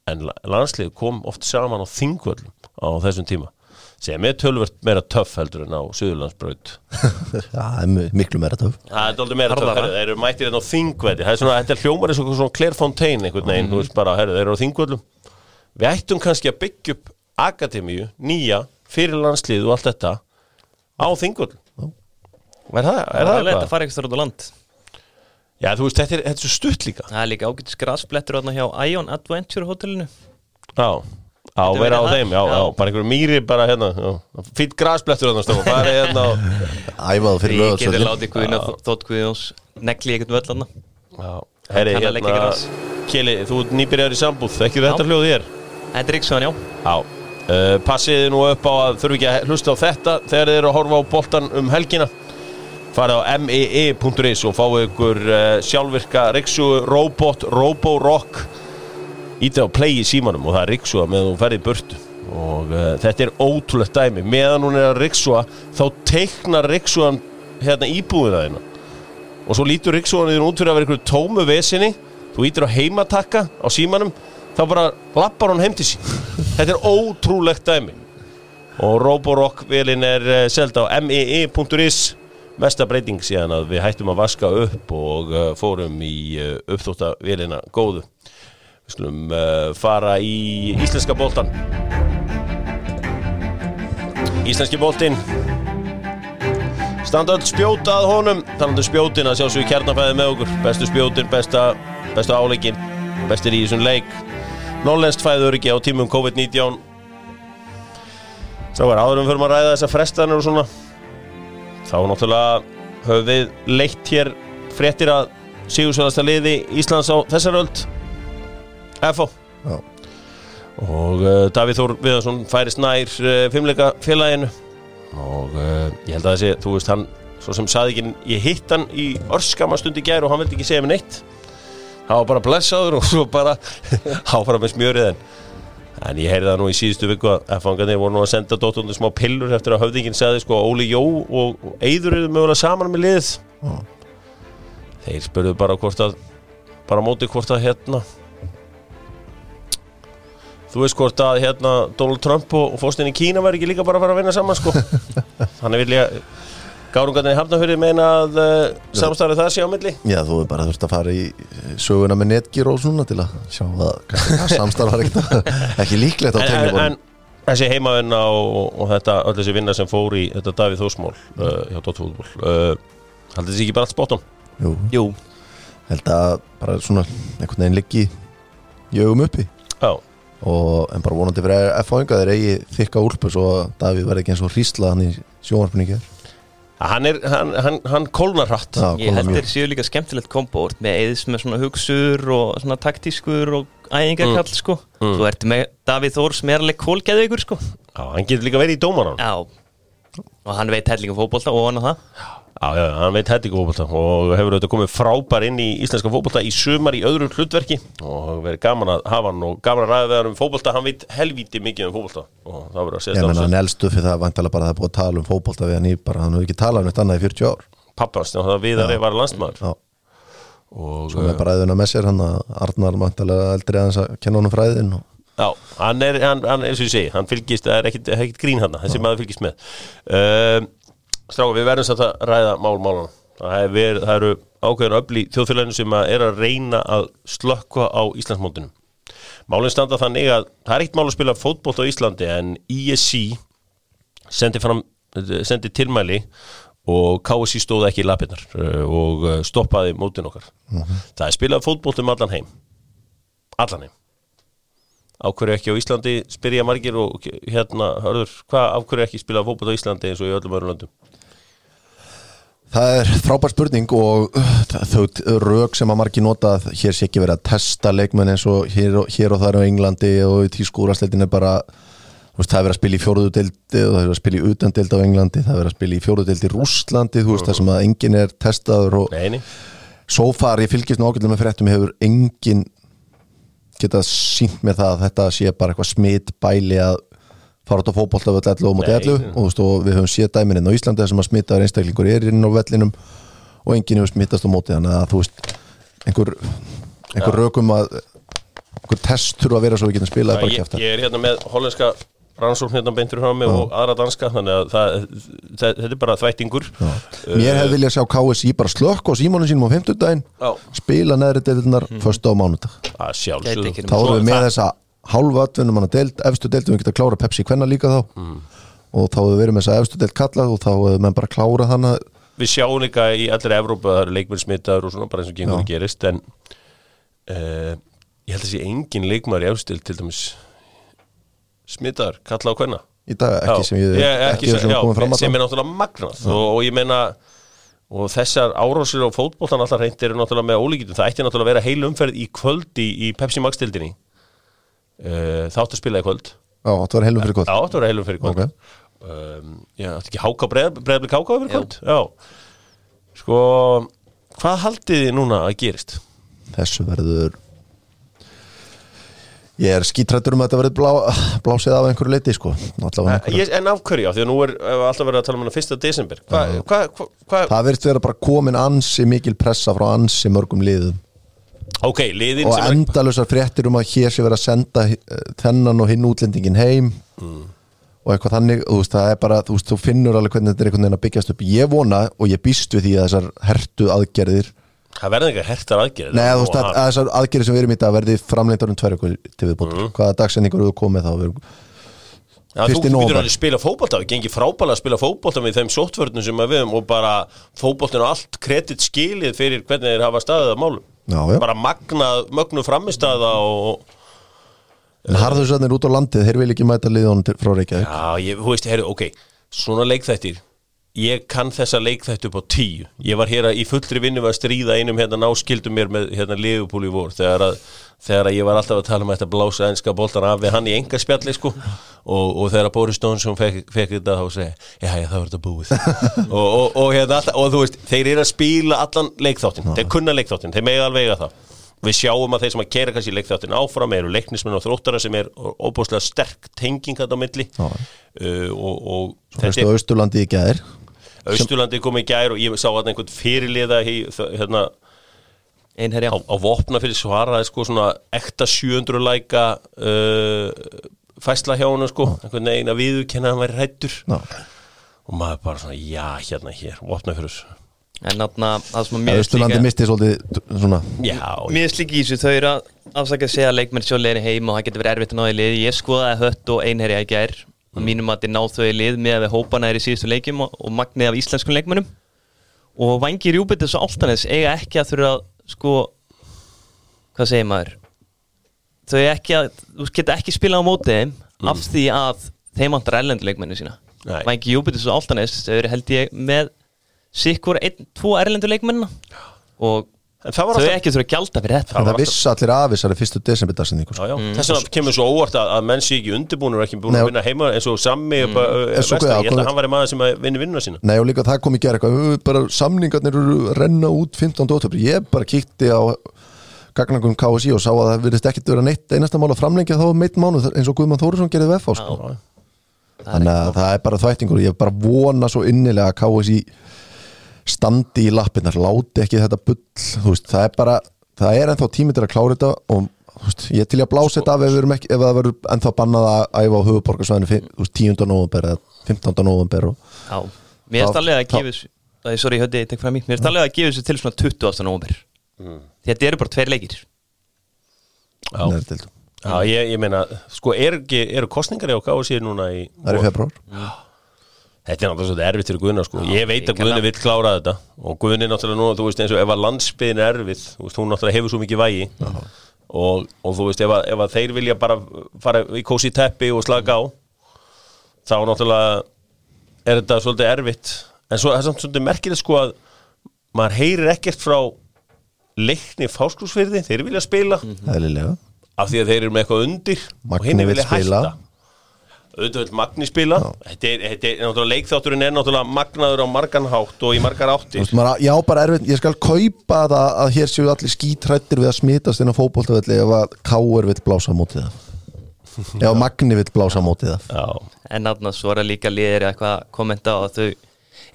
En la- landslið kom oft saman á Þingvöllum á þessum tíma. Sem er tölvert meira töff heldur en á Suðurlandsbraut. Það er mi- miklu meira töf Það er aldrei meira töff, þeir eru mættir hérna á Þingvelli. Það er svona, þetta er hljómar eins og svona Claire Fontaine einhvern veginn, þú veist bara, herru, þeir eru á Þingvöllum Við ættum kannski að byggja upp akademíu, nýja, fyrir landslið og allt þetta á Þingvöllum. Er það, er það Það leitt að eitthvað? fara eitthvað út á land. Já, þú veist, þetta er, þetta er svo stutt líka. Það er líka ágætis grasblettur þarna hjá Ion Adventure hotellinu. Já, á, vera á þeim, já, já, já. bara einhverju mýri bara hérna, fýtt grasblettur þarna stofa, bara hérna og, Æfaðu fyrir Ég geti látið Guðina Þótt Guðjóns negli ekkert völl þarna. Já, herri, að hérna. Kjeli, þú nýbyrjar í sambúð, þekkir þetta hljóð þér? Þetta Ríksson, já. Já, uh, passiði nú upp á að þurfi ekki að hlusta á þetta þegar þið eru að horfa á boltan um helgina? Farið á mee.is og fáið ykkur uh, sjálfvirka Riksu Robot Roborock. Ítið á play í símanum og það er Riksua meðan þú ferði burtu. Og uh, þetta er ótrúlegt dæmi. Meðan hún er að Riksua þá teiknar Riksuan hérna íbúðina þeina og svo lítur Riksuan þín út fyrir að vera ykkur tómu vesinni þú ítir á heimatakka á símanum þá bara lappar hún heim til sín. Þetta er ótrúlegt dæmi. Og Roborock velin er uh, seld á mee.is mesta breyting síðan að við hættum að vaska upp og uh, fórum í uh, uppþótta velina góðu. Við skulum fara í íslenska boltan Íslenski boltinn. Standa öll spjót að honum. Talandu spjótin að sjálfsögðu kjarnafæði með okkur. Bestu spjótin, besta, bestu áleikin bestir í þessum leik Norlenskt fæður ekki á tímum COVID-19. Strákar, áður um fyrir að ræða þessar frestanir og svona þá náttúrulega höfum við leitt hér fréttir að Sigursvöðasta liði Íslands á þessar öld FO Já. og uh, Davíð Þór Viðarsson færist nær uh, fimmleika félaginu og uh, ég held að þessi, þú veist hann svo sem saði ekki, ég hitt hann í örskama stund í gær og hann vildi ekki segja mér neitt hann var bara blessaður og svo bara áfara með smjörið en en ég heyrði það nú í síðustu viku að F-fangarnir voru nú að senda dóttundu smá pillur eftir að höfðingin segði sko Óli Jó og, Eyður eru mögulega saman með liðið Já. þeir spurðu bara hvort að bara móti hvort að hérna þú veist hvort að hérna Donald Trump og, og fóstin í Kína verði ekki líka bara að fara að vinna saman sko þannig vil ég Gárungarnir í Hafnafjörði meina að uh, samstæðið það sé á milli? Já, þú er bara þurft að fara í eh, söguna með netgír og svona til að sjá að samstarf var ekkert ekki líklegt á en þessi heimavinna og, og þetta öll þessi vinna sem fór í þetta Davíð Þósmál uh, hjá Dóttfútból uh, haldið þessi ekki bara allt spottum Jú, Jú, held að bara svona einhvern veginn liggi í augum uppi. Já, og en bara vonandi fyrir F-fáinga þeir eigi þykka úlpu svo að Davíð verði ekki eins og hrísla hann í sjónvarpinu ekki hann, er, hann, hann, hann kólnar hratt. Já, ég held þeir séu líka skemmtilegt kombo Þú ert með eðis með svona hugsur og svona taktískur og æðingarkall sko. Mm. Svo ertu með Davíð Þór sem er alveg kólgeðugur sko. Já, hann getur líka verið í dómaran já, Og hann veit hellingum fótbolta og hann á það já, hann veit hætti fótbolta og hefur auðvitað komið frábær inn í íslenska fótbolta í sumar í öðru hlutverki og verið gaman að hafa hann og gaman að ræða við hann um fótbolta. Hann veit helvíti mikið um fótbolta og það verður að Ég setja á menna hann elstu fyrir það vantala bara að það er búið að tala um fótbolta við hann í bara, hann hefur ekki talað um eitt annað í 40 ár. Pappans, þannig að viðari var landsmaður. Já, og svo með bara eðuna með sér hann að Arnar vantala eldri aðeins að kenna honum fræðin og Já, hann er, hann, hann, eins og ég segi, hann fylgist, það er ekkit grín hann, þessi maður fylgist með. Uh, Stráka, við verðum satt að ræða mál málana. Það, verið, það eru ákveðin öfl í þjóðfélaginu sem að er að reyna að slökkva á Íslandsmóndinu. Málinn standa þannig að það er eitt mál að spila fótbolt á Íslandi en ISC sendi, fram, sendi tilmæli og KSI stóð ekki í lapirnar uh, og uh, stoppaði mótin okkar. Það er spilað fótbolt um allan heim. Allan heim á hverju ekki á Íslandi spyrja margir og hérna, hörður, hvað af hverju ekki spila fótboll á Íslandi eins og í öllum öðrum löndum? Það er frábær spurning og uh, þau rauk sem að margi nota að hér sé ekki verið að testa leikmenn eins og hér, og- hér og þar á Englandi og í tískúrasleitin er bara veist, það er verið að spila í fjóruðu deildi og það er verið að spila í utandeild á Englandi það er verið að spila í fjóruðu deildi í Rússlandi þú veist það sem að enginn er testaður og Neini, svo far ég fylgist nú ágætlega með fréttum hefur enginn getað sínt mér það að þetta sé bara eitthvað smitt bæli að fara út á fótbolta völl 11 og Nei. 11 og, við höfum séð dæmin inn á Íslandi þar sem að smittaður einstaklingur er inn á vellinum og enginn hefur smittast á móti. Þannig að þú veist einhver, einhver rökum að einhver test þurfa að vera svo við getum spilað ég, ég er hérna með hollenska rannsókn hérna beintur frá mig og aðra danska þannig að það, það, þetta er bara þvættingur. Mér hefði viljað sjá KSI bara slökk á símónu sínum á 50 daginn Já, spila neðri deildunar mm. förstu á mánudag. Að ekki þá erum við með þessa hálfa atvinnum hann að deild, efstu deildum við geta að klára Pepsi hvenna líka þá. Og þá hefur við verið með þessa efstu deild kallað og þá hefur menn bara klárað hana. Við sjáum líka í allir Evrópu að það eru leikmenn smitaður og svona bara eins og gengur að gerist en uh, ég held að sé engin leikmaður í efstil til dæmis smitaður, kalla á hvenna í dag, ekki sem ég, ekki, sem, sem, já, sem er náttúrulega magnað. Og, og ég meina og þessar árásir á fótboltan alltaf reynd eru náttúrulega með ólíkitum það ætti náttúrulega að vera heil umferð í kvöld í, í Pepsi Max tildinni uh, það átti að spila í kvöld. Já, það var heilum fyrir kvöld. Það átti að vera heil umferð í kvöld. Ok. um, já, átti ekki háka breyðblik háka yfir kvöld? Já, sko hvað haldið þið núna að gerist? Þessu verður Ég er skítrættur um að þetta verður blá, blásið af einhverju leiti sko. Einhverju. ég, en af hverju? Af Því að nú er alltaf verið að tala um hana fyrsta desember. Hvað hva, hva, hva, Það verður vera bara komin ansi mikil pressa frá ansi mörgum liðum. Ok, liðin og endalusar fréttir um að hér sé verið að senda eh, þennan og hinn útlendingin heim. Og eitthvað þannig þú veist, það er bara, þú veist, þú finnur alveg hvernig þetta er einhvern veginn að byggjast upp. Ég vona og ég býst við því að þessar hertu aðgerðir Það verður ekki hertar aðgerð Nei, þú veist, að, þessar aðgerðir sem við erum í dag verði framlengdar um tverju til viðbútur Mhm. hvaða dagsendingur eru komið þá? Við, Já, þú getur alveg spila fótbolta. Við gengið frábælega að spila fótbolta með þeim sóttvörnum sem við höfum og bara fótboltin og allt kredit skilið fyrir hvernig þeir hafa staðið að málum. Já, já. bara magnað, mögnu framistaða og en harðursarnir út á landið, þeir vil ekki mæta liðunum frá Reykjavík. Já, ég, þú veist, heyrðu, ok. Svona leikþættir ég kann þessa leikþættu upp á tíu. Ég var hér að- í fullri vinnu við að stríða einum hérna náskildum mér með hérna í vor þegar að, þegar að ég var alltaf að tala um þetta blása enska boltan af við hann í enga spjalli sko. Og, og þegar að Boris Johnson fekk, þetta þá segja, já, já, það var þetta búið. Og, og, og, hérna, alltaf, og þú veist þeir eru að spila allan leikþáttin þeir kunna leikþáttin, þeir mega alveg eiga það. Við sjáum að þeir sem að kera kannski leikþáttin áfram eru leiknismenn og þróttara sem er óbúslega sterk tenging þetta á milli. Uh, og, og Þú veist á Austurlandi í gæðir Austurlandi kom í gær og ég sá að einhvern fyrirliða í, hérna, á, á vopna fyrir svaraði sko svona ekta 700 læka uh, fæsla hjá honum sko. Einhvern veginn að viðurkenna að hann væri rættur Já. og maður bara svona já hérna hér, vopna fyrir þessu. En þarna, það sem að mér Austurlandi misti svolítið svona er slíki í þessu, þau eru að afsaka að segja að leikmenn sjálf leiðin heim og það getur verið erfitt að ná í lið. Ég skoðaði hött og einherja í gær og mínum að náð þau í lið með að hópana er í síðustu leikjum og, og magnið af íslenskum leikmennum og vangir Júbitis og Altanes eiga ekki að þurfa sko hvað segir maður? Þau ekki að, þú geta ekki spila á móti þeim af því að þeim vantar erlendu leikmennu sína. Nei. Vangi Júbitis og Altanes þau eru held ég með sikkur einn, tvo erlendu leikmennina. Og En það var alltaf- ekki þurfa að gjalda fyrir þetta En það vissi allir af þessari fyrstu desember þess vegna kemur svo óvart að, að menn sé ekki undirbúnur og ekki búin að vinna heima eins og Sammi mm. En svo vestar, hvað, ég held að hann væri maður sem að vinna vinnuna sína Nei og líka það kom í gera eitthvað "Ö, bara samningarnir renna út 15. oktober ég bara kíkti á gagnangum KSI og sá að það virðist ekkit vera neitt einasta mál að framlengja þá um eitt mánuð eins og Guðmann Þórisson gerði VF sko. Já. þannig að það er bara þvættingur og ég bara vona svo innilega að KSI standi í lappinnar láti ekki þetta bull þú veist, það er bara, það er ennþá tími til að klára þetta og veist, ég er til í að blása þetta af ef, ekki, ef það verður ennþá bannað að æfa á höfuborgarsvæðinu fin- þú veist, 10. november eða 15. november og Já, mér er alveg að gefa þessu Sorry, höfði, ég tek fram í Mér er alveg að gefa þessu til svona 20. november Þetta eru bara tveir leikir Já. Já, ég, ég meina, sko, er eru kostningar í okkar síðan núna í það er í februar Þetta er náttúrulega svolítið erfitt fyrir Guðna sko. Ég veit að hrikalega. vill klára þetta. Og Guðni náttúrulega núna, þú veist eins og ef að landsbyðin er erfið, þú veist, hún náttúrulega hefur svo mikið vægi. Og, og þú veist ef að, ef að þeir vilja bara fara í kósi teppi og slaka á þá náttúrulega er þetta svolítið erfitt. En svo það er samt svolítið merkilegt sko að maður heyrir ekkert frá leikni fáskrúsfyrði, þeir vilja spila. Eðlilega. Af því að þeir eru með eitthvað undir og Magni hinn vill vilja spila. hætta auðvitað vil Magni spila. Þetta er, þetta er náttúrulega leikþátturinn er náttúrulega magnaður á margan hátt og í margar maður, já, bara erfitt, ég skal kaupa það að hér séu allir skítrættir við að smitast inn á fótboltavelli ef að Káur vill blása á mótið það. Ef Magni vill blása á mótið það. Já, En náttúrulega svo er að líka liðir eitthvað að kommenta á að þau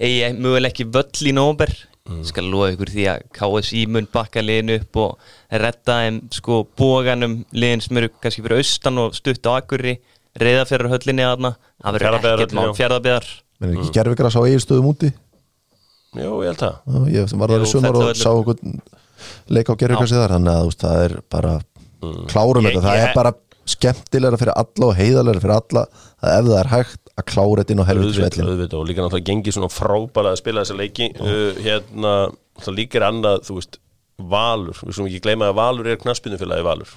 eigi mögulega ekki völl í nómber Ég skal lofa ykkur því að KSI mun bakka liðinu upp og redda þeim sko bóganum liðin sem eru kannski fyrir austan og stutt á akkurri reyðafjörður höllinni aðna það verður ekkert mál. já. fjárðabæðar menn er ekki gerfikras á eiginstöðum úti? Jú, ég held að Já, ég var þar Jú, í sumar og sá okkur leika á gerfikrasi þar þannig að veist, það er bara klárum Ég- þetta, það ég- er bara skemmtilegra fyrir alla og heiðalegra fyrir alla að ef það er hægt að klára þetta inn á helvitis auðvitað, vellin auðvitað og líka náttúrulega gengið svona frábælega að spila þessa leiki. Uh, hérna, það líka er annað þú veist, Valur, við svona ekki gleyma að Valur er knaspinnufélagi Valur.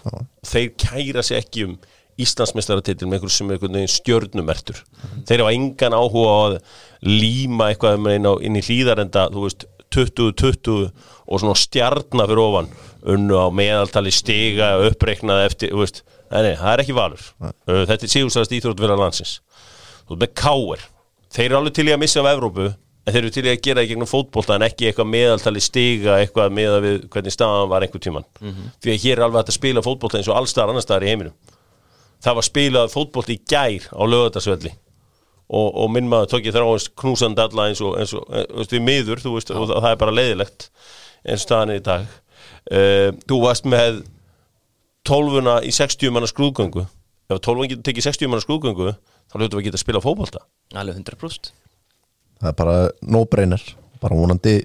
Þeir kæra sig ekki um Íslandsmeistaratitil með einhver sem er einhvern veginn stjörnumertur þeir hafa engan áhuga á að líma eitthvað um inn, á, inn í hlýðarenda þú veist, 20-20 og svona stjarnar fyrir ofan. Unnu á meðaltali stiga uppreiknaði eftir, veist, nei, nei, það er ekki Valur. Uh, þetta er síðustast íþróttverðar landsins. Þú veist með káir þeir eru alveg til í að missa af Evrópu en þeir eru til í að gera í gegnum fótbolta en ekki eitthvað meðaltali stiga eitthvað meða við hvernig staðan var einhver tíman því að hér er alveg að spila fótbolta eins og allstar annar staðar í heiminum það var spilað fótbolta í gær á lögatarsvelli og, og minn maður tók ég þráins knúsandi alla eins og, eins og, eins og við miður þú veist, og það er bara leiðilegt eins og staðan er í dag. Uh, þú varst með tólfuna í 60 manna skrúðgöngu. Ef tólfun getur tekið 60 manna skrúðgöngu þá hljóttum við að geta að spila fótbolta. Alveg 100% það er bara no-brainer. Bara vonandi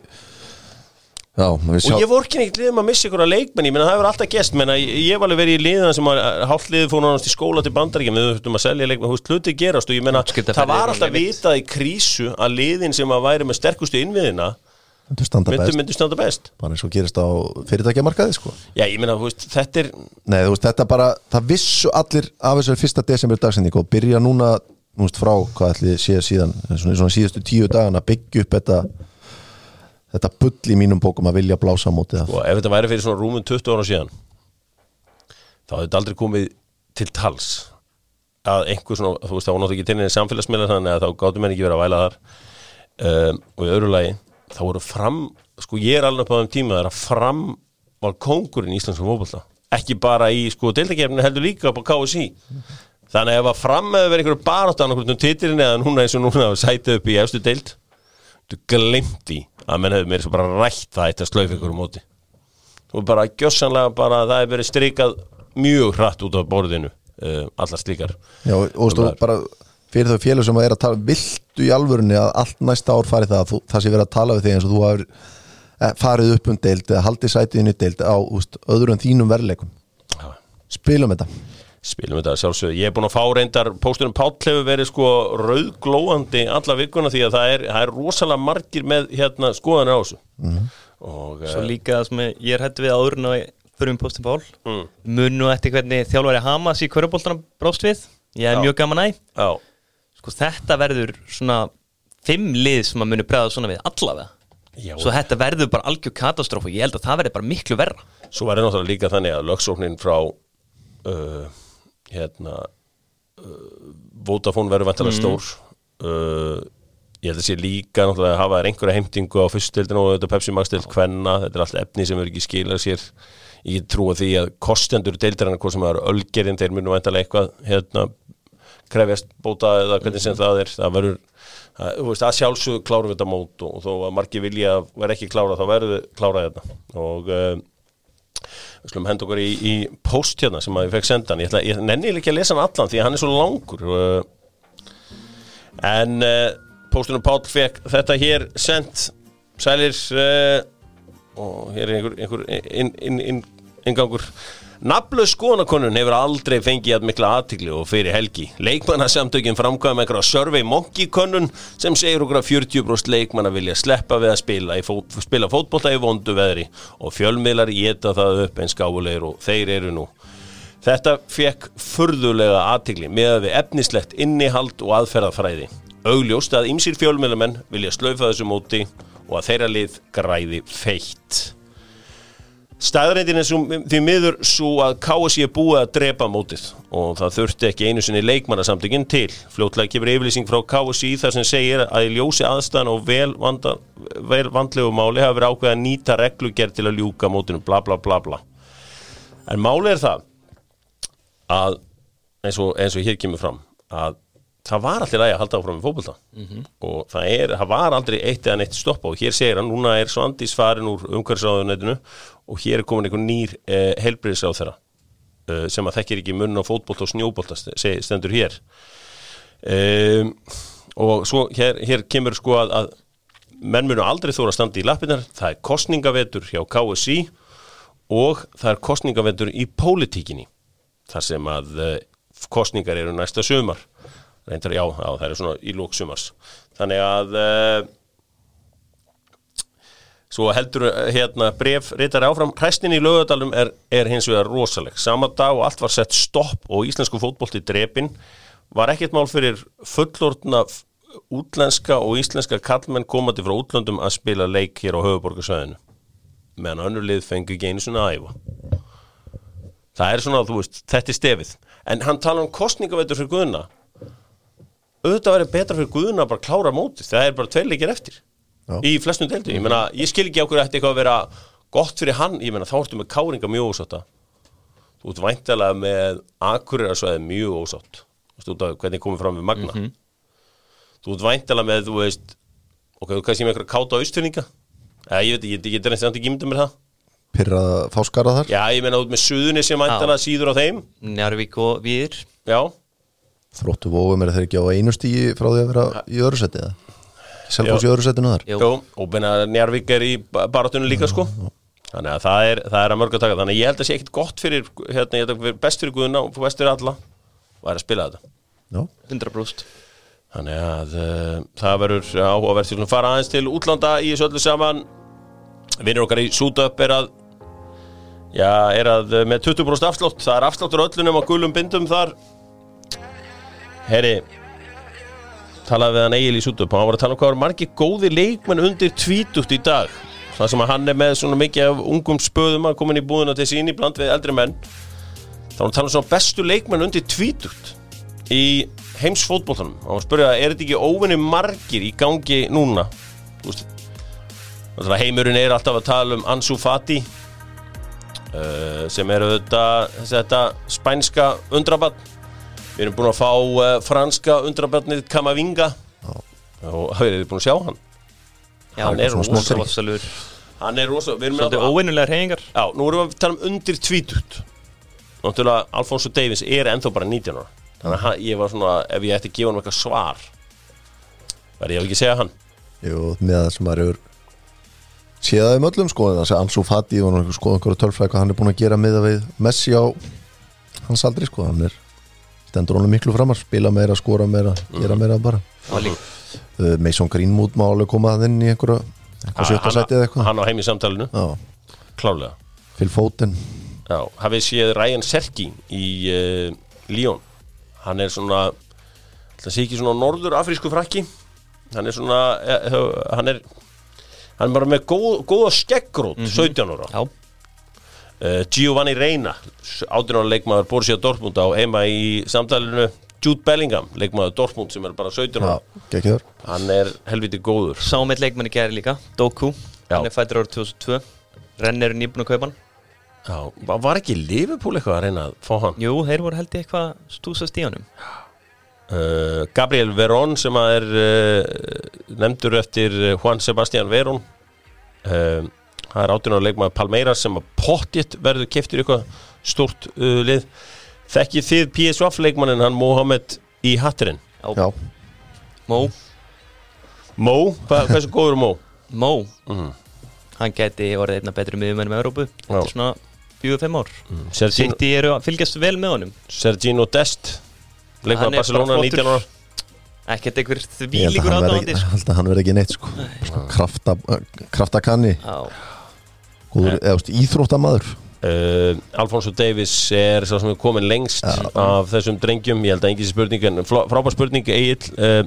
já, sjá og ég vorkin ekkert liðum að missa ykkur að leikmenn ég menna það hefur alltaf gest menna, ég ég hef alveg verið í liðan sem að hálfliðið fór náttúrulega í skóla til bandaríkjum við þurftum að selja leikmenn, húst hluti gerast og ég menna það var alltaf vitað í krísu að liðin sem að væri með sterkustu innviðina myndu standa myndu, best. myndu standa best. Bara eins og gerist á fyrirtækjamarkaði sko. já ég menna húst, þetta er Nei, þú veist, þetta bara, það vissu allir af þessari fyrsta desember dagsending og byrja núna, veist, frá þetta bull í mínum bókum að vilja blása af og ef þetta væri fyrir svona rúmum 20 ára síðan þá hefði þetta aldrei komið til tals að einhver svona, þú veist, þá náttúrulega ekki til neina samfélagsmiðlar þannig að þá gáttu menn ekki verið að væla þar. Um, og í öðru lagi þá voru fram, sko ég er alveg á þeim tíma þegar að fram var kóngurinn í Íslandsku fótbolta. Ekki bara í sko deildakefninu heldur líka upp á KSI þannig að ef að fram hefur verið einhverju baráttan okkur um titilin eða núna eins og núna sæta upp í efstu deild þú glemt í að menn hefur mér svo bara rætt það eitt að slaufa ykkur um móti. Og bara gjössanlega bara það hefur verið strikað mjög hratt út af borðinu uh, allar slíkar. Já, og þú og bara fyrir þau félög sem að er að tala viltu í alvörunni að allt næsta ár fari það að þú, það sé verið að tala við þig eins og þú hafur eh, farið upp um deild haldið sætiðinu deild á úst, öðru en þínum verðleikum? Já. spilum þetta spilum þetta sjálfsögðu, ég er búin að fá reyndar pósturinn Páll hefur verið sko rauðglóandi alla vikuna því að það er, það er rosalega margir með hérna skoðanir á þessu. Og Svo uh, líka það sem ég er hættu við áður en að fyrir um postin Pál mm, Munu eftir hvernig þjálfari Hamas í kvöruboltanum brást við. Ég er Já. mjög gaman já, Sko þetta verður svona Fimm lið sem að munu bregða svona við allavega. Já. Svo þetta verður bara algjör katastróf og ég held að það verður bara miklu verra. Svo það náttúrulega líka þannig að lögsóknin frá uh, hérna uh, Vodafone verður vantilega stór. Uh, ég held að sé líka náttúrulega að hafa þær einhverja heimtingu á fyrstildinu og þetta Pepsi Max til hvenna, þetta er allt efni sem verður ekki skilað sér. Ég trúa því að kostendur deildarinnar, hvað sem það eru ölgerinn þeir munu vantilega eitthvað hérna, krefjast bóta eða hvernig sem það er. Það verður, þú veist, að sjálfsög klárum við þetta mót og þó að margir vilja verða ekki klára þá verður klára þetta og uh, við slum henda okkur í, í post hérna sem að ég fekk senda hann ég, ætla, ég nenni ekki að lesa hann allan því að hann er svo langur. Uh, en uh, postunum Páll fekk þetta hér sendt sælir og hér er einhver, einhver inn, inn, inn, ingangur Nafnlaus skoðanakonun hefur aldrei fengið að mikla aðtikli og fyrir helgi. Leikmannasamtökin framkvæm einhverja survey monkey konun sem segir okkur að 40% leikmanna vilja sleppa við að spila, fót, spila fótbolta í vondu veðri og fjölmiðlar geta það upp eins gáfulegir og þeir eru nú. Þetta fekk furðulega aðtikli með að við efnislegt innihald og aðferðafræði. Augljóst að ymsir fjölmiðlamenn vilja slaufa þessu móti og að þeirra lið græði feitt. Staðrændin er svo, því miður svo að KSI er búið að drepa mótið og það þurfti ekki einu sinni leikmannasamtökinn til. Fljótlega kemur yfirlýsing frá KSI þar sem segir að í ljósi aðstæðan og vel, vanda, vel vandlegu máli hafa verið ákveð að nýta reglugerð til að ljúka mótinu bla bla bla bla. En máli er það að eins og, eins og hér kemur fram að það var allir að halda áfram í fótbolta og það, er, það var aldrei eitt eða neitt stoppa og hér segir hann, núna er Svandís farin úr umhverfisáðunetinu og hér er komin einhver nýr eh, helbriðsráð þeirra eh, sem að þekkir ekki munn á fótbolta og snjóbolta st- stendur hér. Um, og svo hér, hér kemur sko að, að menn munu aldrei þóra að standa í lappinnar það er kostningavetur hjá KSI og það er kostningavetur í pólitíkinni þar sem að uh, kostningar eru næsta sumar. Reyndar já, já það eru svona í lók sumars. Þannig að uh, svo heldur uh, hérna bref reytar áfram hræstin í lögadalum er, er hins vegar rosaleg. Sama dag og allt var sett stopp og íslensku fótbolti drepin var ekkert mál fyrir fullortna útlenska og íslenska kallmenn komandi frá útlöndum að spila leik hér á höfuborgarsvæðinu meðan önnur lið fengi ekki einu svona æfa. Það er svona, þú veist, þetta er stefið. En hann tala um kostningavættur fyrir Guðna. Auðvitað væri betra fyrir Guðna að bara klára mótið, það er bara tveir leikir eftir. Í flestum deildum, ég meina, ég skil ekki okkur eftir eitthvað að vera gott fyrir hann, ég meina, þá ertu með káringa mjög ósátta. Þú ert væntalega með akuriræðsvæði mjög ósátt. Þú veist, út af hvernig komið fram við Magna. Þú ert væntalega með, þú veist ok, þú kannski með eitthvað káta austfyrninga eða ég veit, ég, ég, ég er og ekki myndið mér það. Pyrra fáskara þar? Já, ég meina út með suðunni sem væntalega síður á þeim. Njarvík og Víðir. Já, Þróttu vóum er þeir ekki á einu stígi frá því að vera í öðru seti eða Selfos í öðru setinu þar. Jú. Og beina Njarvík er í baratunum líka sko. Þannig að það er, það er að mörg að taka. Þannig að ég held að sé ekkit gott fyrir hérna, vera best fyrir Guðuna og best fyrir alla væri að spila þetta. Já, 100% Þannig að uh, það verður áhugavert til að fara aðeins til útlanda í þessu öllu saman. Vinnur okkar í Sútöp er að Já, er að uh, með 20% afslátt. Það er afsláttur öllunum á gulum bindum þar. Heri talaði við hann Egil í Sútöp og hann var að tala um hvað var margir góði leikmenn undir tvítugt í dag. Það sem að hann er með svona mikið af ungum spöðum að koma inn í búðuna til sín í bland við eldri menn. Þá var hann að tala um svona bestu leikmenn undir tvítugt í heimsfótboltanum. Og hann spurði að er þetta ekki óvinni margir í gangi núna? Heimurinn er alltaf að tala um Ansu Fati uh, sem er auðvitað þetta spænska undrabann við erum búin að fá uh, franska undrabannið Kamavinga. Og hafið þið búin að sjá hann? Já, Hann er rosalur. Hann er rosa, við erum Svolítið að- óvinnulega reyningar Já, nú erum við að tala um undir tvítut Náttúrulega Alfonso Davies er ennþá bara 19 ára. Þannig að ég var svona, ef ég ætti að gefa hann eitthvað svar verði ég á ekki að segja hann. Jú, með það sem maður hefur séð það um sko en það sé Ansu Fati og skoða einhverju tölfræði hvað hann er búin að gera miða við Messi á hans aldri sko hann er stendur honum miklu framar, spila meira, skora meira gera meira bara. Uh, Mason Greenwood má alveg koma að inn í einhverju eitthvað sjötta sæti eða eitthvað. Hann á heim í samtalinu, Já, klálega Phil Foden. Já, hafið séð Ryan Serki í uh, Lyon? Hann er svona Það sé ekki svona norður afrísku frakki. Hann er svona uh, Hann er Hann er bara með góð, góða skeggrót 17 ára. Já, Giovanni Reina 18 ára leikmaður Borussia Dortmund á heima í samtalinu. Jude Bellingham, leikmaður Dortmund sem er bara 17 ára. Þar Hann er helviti góður. Sáum eitt leikmann í gæri líka Doku, Já. hann er fættur árið 2002 Renn er nýbúin að kaupa hann. Já, var- ekki Liverpool eitthvað að reyna að fá hann? Jú, þeir voru held ég eitthvað stúsast í honum. Uh, Gabriel Verón sem að er uh, nefndur eftir Juan Sebastián Verón. Uh, það er áttunar leikmaður Palmeiras sem að pottjett verður keftir eitthvað stórt uh, lið. Þekkið þið PSV leikmannin hann Mohamed í hatturinn? Já, Mó, Mo, hva, hversu góður er Mo? Mó Mhm. Hann geti orðið einna betri miðumennum í Európu. Þetta er svona 4-5 ár. Sergino, City eru að fylgjast vel með honum. Sergino Dest leikmaður Barcelona bara 19 ára. Ekkert einhver ég þvílíkur aðdáðandi ekki, held að hann verði ekki neitt sko. Krafta, kraftakanni. Já, góður, eða þú veist, íþróttamaður? Uh, Alfonso Davis er sá sem er komin lengst af þessum drengjum. Ég held að engin spurning en frábær spurning Egil uh,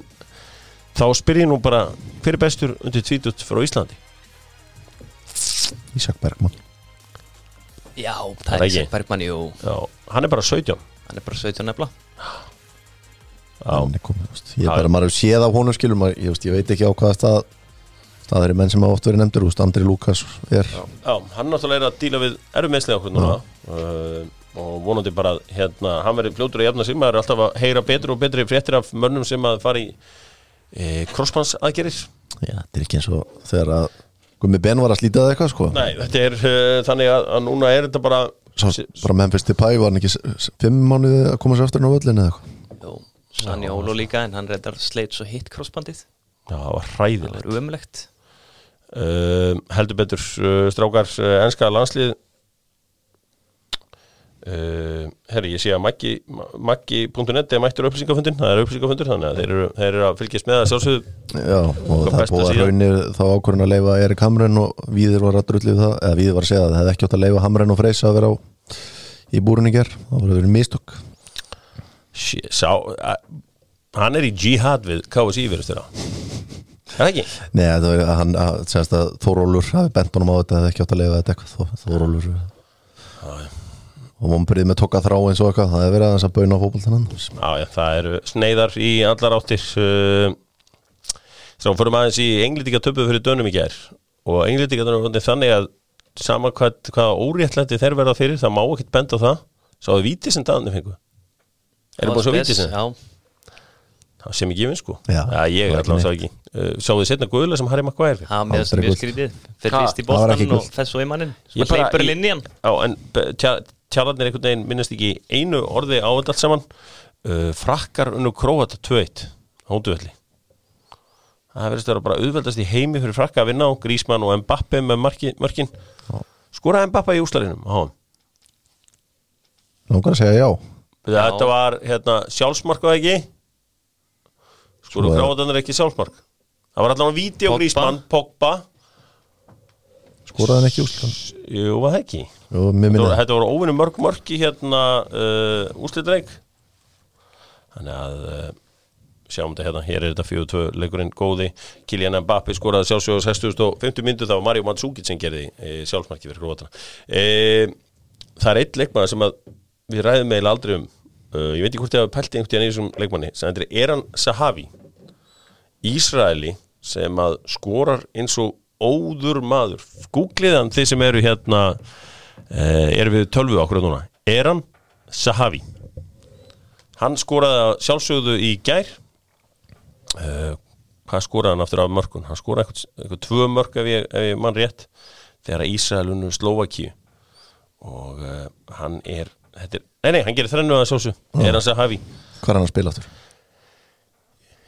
þá spyr ég nú bara hver er bestur undir tvítut frá Íslandi? Ísak Bergman Já Það það er. Ísak Bergman, jú. Já, hann er bara 17 Hann er bara 17 nefla Já, Hann er komið, þú veist. ég er bara, maður séð af honum skilur maður, ég, ég veit ekki á hvaða stað staðar er menn sem hafa oft verið nefndur, veist, Andri Lukas er, já. Hann náttúrulega er að díla við meðslega okkur núna. Uh, og vonandi bara hérna hann verður fljótur að jafna sig, maður er alltaf að heyra betur og betri fréttir af mönnum sem að fara í e, crossbans aðgerir já, þetta er ekki eins og þegar að Gummi Ben var að slíta það eitthvað sko. Nei, þetta er uh, þannig að, að núna er þetta bara Sá, bara Memphis Depay var hann ekki fimm mánuði að koma sér aftur á völlinu eða eitthvað? Jú, Sanni Ólo líka en hann reyndar sleit svo hitt crossbandið. Já, það var Það hræðilegt var umlegt uh, heldur betur uh, strákar uh, enska landslið Uh, herri, ég sé að Maggi Maggi.net er mættur upplýsingafundin það er upplýsingafundur, þannig að þeir eru, þeir eru að fylgjast með að sjálfsögðu. Já, og það er búið að raunir þá ákvörðin að leifa Erik Hamren og Víðir var að drullið það. Eða Víðir var að segja að það hefði ekki átt að leifa Hamren og Freysa að vera á, í búrun í ger það voru verið mistök. Shit, Sá, að, hann er í jihad við KSI verðist þeirra Er það ekki? Nei, það var að hann að, segast að Þórólur hafi bent honum á þetta hefði ekki átt að leifa þetta eitthvað Þó- Þórólur og maður byrðið með tokka þrá eins og eitthvað það hefði verið aðeins að bauna á fótboltann Já, já, það eru sneiðar í allar áttir. Uh, Þá fyrir aðeins í englítika töpuð fyrir dönum í gær. Og englítika dönum er þannig að sama hvað, hvað óréttlætti þeir verða fyrir það má ekkert benda það. Búin að sjá víti sem Já, Það sem ekki sko. Já, ég það var allan ekki sá ekki. Uh, Sáðu þið setna guðla sem Harry Maguire. Það með þess Aldrei mjög gult. skrítið. Fyrst í ekki bóstan og fess svo í mannin Ég bara- hleypur ég- inn í hann. Já, en tjálarnir einhvern veginn minnast ekki einu orði á þetta allt saman. Uh, Frakkar unnu Króata 2-1 Hónduvelli Það verðist að vera bara auðveldast í heimi fyrir Frakka að vinna á Grísmann og Mbappe með marki, mörkin. Skoraði Mbappe í úslarinum á hann langar að segja já. Þetta var hérna, sjálfsmark og ekki Svo er- Króatanir ekki sjálfsmark. Það var allan að víti Pogba. Grísmann Pogba. Skoraði hann ekki úslan Jú, var það ekki? Og mér Þetta voru, óvinni mörg mörg í hérna uh, úslitleik Þannig að uh, sjáum þetta hérna, hér er þetta 4-2 leikurinn góði, Kylian Mbappe skoraði sjálfsögur 6050 myndu, var Mario Mandzukic sem gerði e, sjálfsmarki fyrir grótana e, Það er eitt leikmann sem að við ræðum meila aldrei um. Uh, ég veit ekki hvort ég hafa pælt einhvern tíðan í þessum leikmanni sem þetta er Eran Sahavi Ísraeli sem að skorar eins og óður maður. Googlið hann þið sem eru hérna uh, eru við tölvu okkur núna. Eran Sahavi. Hann skoraði að sjálfsögðu í gær. Uh, hvað skoraði hann aftur af mörkun? Hann skoraði eitthvað, eitthvað tvö mörk ef ég, ef ég mann rétt þegar Ísraelunu Slovakíu og uh, hann er, er nei nei, hann gerir þrennu að sjálfsögðu. Eran Sahavi. Hvað er hann að spila aftur?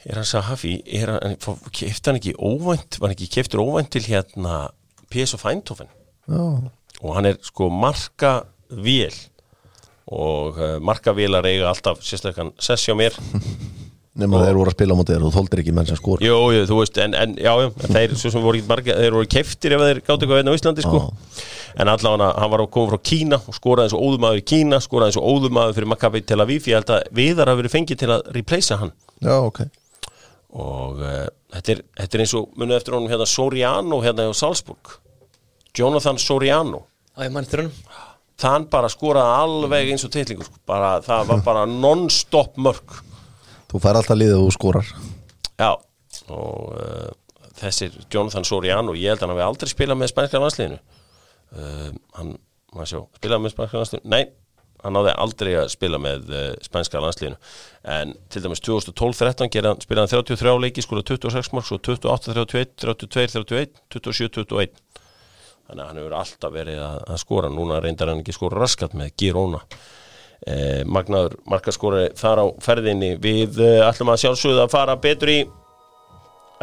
Er hann Sahafi, er hann, kefti hann ekki óvænt, var hann ekki keftur óvænt til hérna PSV Eindhoven? Já, og hann er sko marka vél. Og uh, marka vélar eiga alltaf sérstaklega sess hjá mér. Nema þeir voru að spila á móti þér og þú þóldir ekki menn sem skor Jú, jú, þú veist, en, en já, já, þeir svo sem voru ekki marga, þeir voru keftir ef þeir gátt eitthvað veitna á Íslandi, sko. En allavega hann var að koma frá Kína og skoraði eins og óðumaður í Kína, skoraði eins og óðumaður fyrir Maccabi Tel Aviv, ég held að viðar hafi verið fengið til að replacea hann. Já, ok og uh, þetta, er, þetta er eins og munið eftir honum hérna Soriano hérna á Salzburg. Jonathan Soriano. Þann bara skoraði alveg eins og titlingur sko. bara, það var bara non-stop mörg Þú fær alltaf liðið og skorar. Já. Og uh, þessir Jonathan Soriano ég held að hann hafi aldrei spilað með spænska landsliðinu. Uh, hann, maður sjá spilað með spænska landsliðinu, nei hann náði aldrei að spila með uh, spænska landsliðinu. En til dæmis 2012-13 gera- spilaði hann 33 leiki skora 26 mark, svo 28-31 32-31, 27-21 þannig að hann hefur alltaf verið að, að skora. Núna reyndar hann ekki skora raskat með Girona. Eh, Magnaður markaskori þar á ferðinni. Við eh, ætlum að sjálfsögðu að fara betur í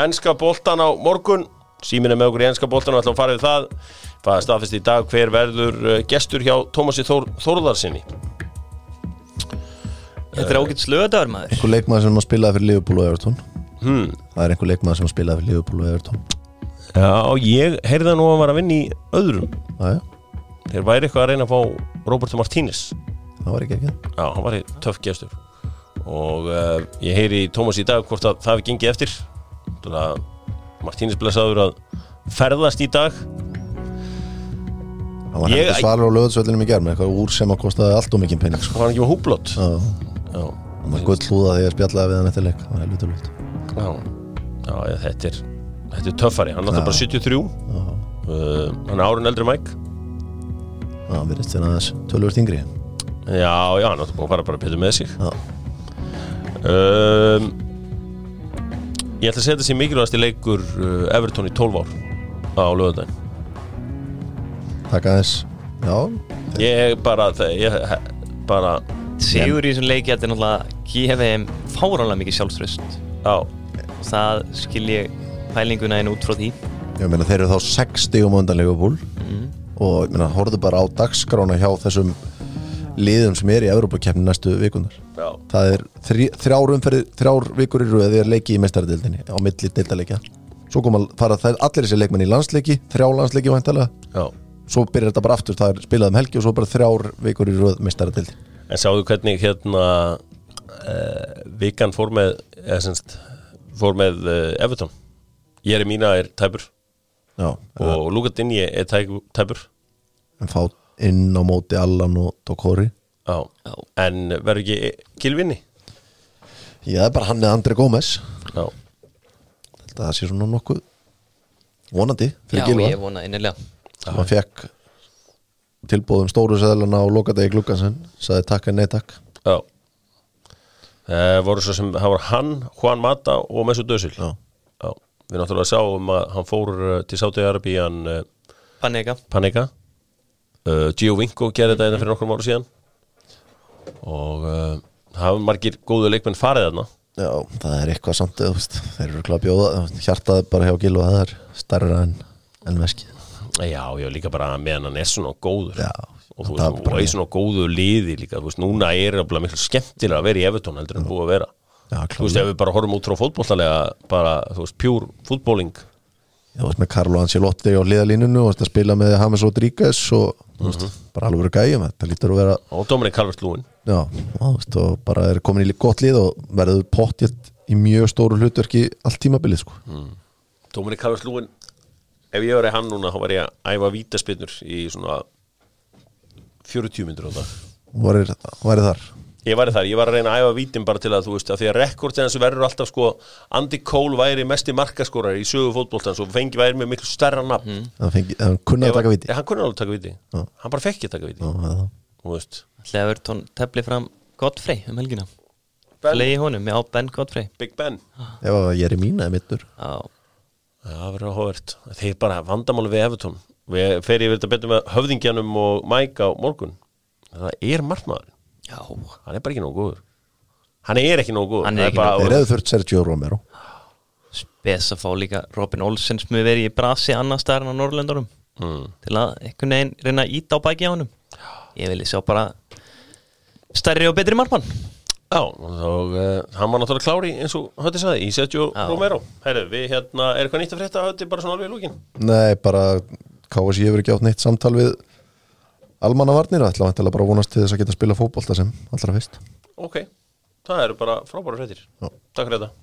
enska boltan á morgun. Síminn er með okkur í enska boltan og ætlum að fara við það það er staðfest í dag hver verður eh, gestur hjá Tómasi Þór, Þórðarsinni Þetta er ágætt slöðadagur maður. Einhver leikmaður sem að spilaði fyrir Liverpool og Everton. Hmm. Það er einhver leikmaður sem að spilaði fyrir Liverpool og Everton. Já, ég heyrði að nú að hann var að vinna í öðrum. Já, þeir væri eitthvað að reyna að fá Roberto Martínez. Það var ekki ekki. Já, hann var í töff gestur. Og uh, ég heyri Tómas í dag hvort að það hefði gengið eftir. Martínez blessaður að ferðast í dag Hann var hendur svalur á löðsvöllinum í gerð með eitthvað úr sem að kostaði allt og mikið penning og sko. hann ekki með Já, hann var gull hlúða þegar ég spjallaði við hann eftir leik. Það var helvita lútt þetta er þetta er töffari, hann náttúrulega bara 73 uh, hann er árun eldri mæk hann verðist þeirna þess tölvur þingri Já, já, hann náttúrulega búin að bara betur með sig. Um, Ég ætla að setja sér mikilvægast í leikur uh, Everton í 12 ár á lögðardaginn takk aðeins. Já, Ég bara, ég bara Sigur í þessum leiki Þetta er náttúrulega gefið þeim fáránlega mikið sjálfströst Já, og það skil ég pælinguna einn út frá því. Ég meina þeir eru þá 60 um undan Liverpool. Og ég meina horfðu bara á dagskrána hjá þessum liðum sem er í Evrópakeppni næstu vikunar Já, það er þrý, þrjár umferði þrjár vikur í röð er leiki í mestaradildinni á milli deildaleikja svo koma að fara allir þessi leikmenn í landsleiki þrjá landsleiki væntalega já svo byrjar þetta bara aftur, það er spilað um helgi og svo bara þrjár vikur í röð mestaradildi En sáðu hvernig hérna uh, Vikan fór með eða semst fór með uh, Everton. Ég er í mína er tæpur já, og Luka Dinni er tæ- tæpur. En fá inn á móti Allan og Dokori Já, Já. en verður ekki Gilvinni? já, það er bara hann eða Andri Gómez. Já, það sé svona nokkuð vonandi fyrir Já, Gilva ég vona innilega sem hann fekk tilbúðum stóru seðlana á lokadegi gluggansen sagði takk en nei takk. Já. Það voru svo sem, það var hann, Juan Mata og Mesut Özil. Já. Já, við náttúrulega sáum að hann fór uh, til Sáti-Arabían uh, Panega. Panika uh, Gio Vinko gerði þetta einnig fyrir nokkrum ára síðan. Og uh, það hafa margir góðu leikmenn farið þarna? Já, það er eitthvað samt þeir eru kláð bjóða hjartað bara hjá Gilva það er stærra en, en veskið Já, já, líka bara meðan hann er svona góður. Já, og þú veist, og í svona góðu liði líka, þú veist, núna er það miklu skemmtilega að vera í Evertón heldur en búið að vera. Já, Þú veist, ef við bara horfum út frá fótbollalega bara, þú veist, pjúr fútbóling Já, þú veist með Carlo Ancelotti á liðalínunu og spila með James Rodríguez og þú veist, bara alveg verið gæjum þetta lítur að vera, og Dominic Calvert-Lúin já, þú veist og bara er komin í gott lið og verður pottjett í mjög stóru hlutverki allt tímabilið sko. Calvert-Lúin ef ég verið hann núna, þá var ég að æfa vítaspinnur í svona 40 myndur á það. Varir þar? Ég var þar, ég var að reyna að æfa vítin bara til að þú veist að því að rekordin þessu verður alltaf sko Andy Cole væri mesti markaskorar í sögu fótboltans og fengi væri með miklu stærra nafn. Það fengi, hann kunni að taka viti Já, hann kunni alveg taka viti Já. Hann bara fekk ekki að taka viti Já, það. Þú veist. Ætli að Evertón tefli fram Godfrey um helgina. Flegi honum, já, Ben Godfrey. Big Ben. Ef að ég er í mína mittur Já, Já, það verður áhugavert Þeir bara vandamáli við Evertón Við fer ég verið að betur með höfðingjanum og Mike á morgun. Það er margmaður já. Hann er bara ekki nógu góður. Hann er ekki nógu góður. Hann er bara- Þeir hefðu þurft Sergio Romero. Spes að fá líka Robin Olsen sem við verið í brasi annar staðar en á Norrlöndunum Mm. til að einhvern veginn reyna að íta á bæki á honum. Ég vilja sjá bara stærri og betri markmann Já, og uh, hann var náttúrulega klári eins og Hötti sagði, í Sergio Já. Romero Herru, við hérna, er eitthvað nýtt að frétta Hötti bara svona alveg í lúkin? Nei, bara KSI hefur ekki átt neitt samtal við almanna varnir ætla vantilega bara að vonast til þess að geta að spila fótbolta sem allra fyrst Ok, það eru bara frábæra fréttir. Takk fyrir þetta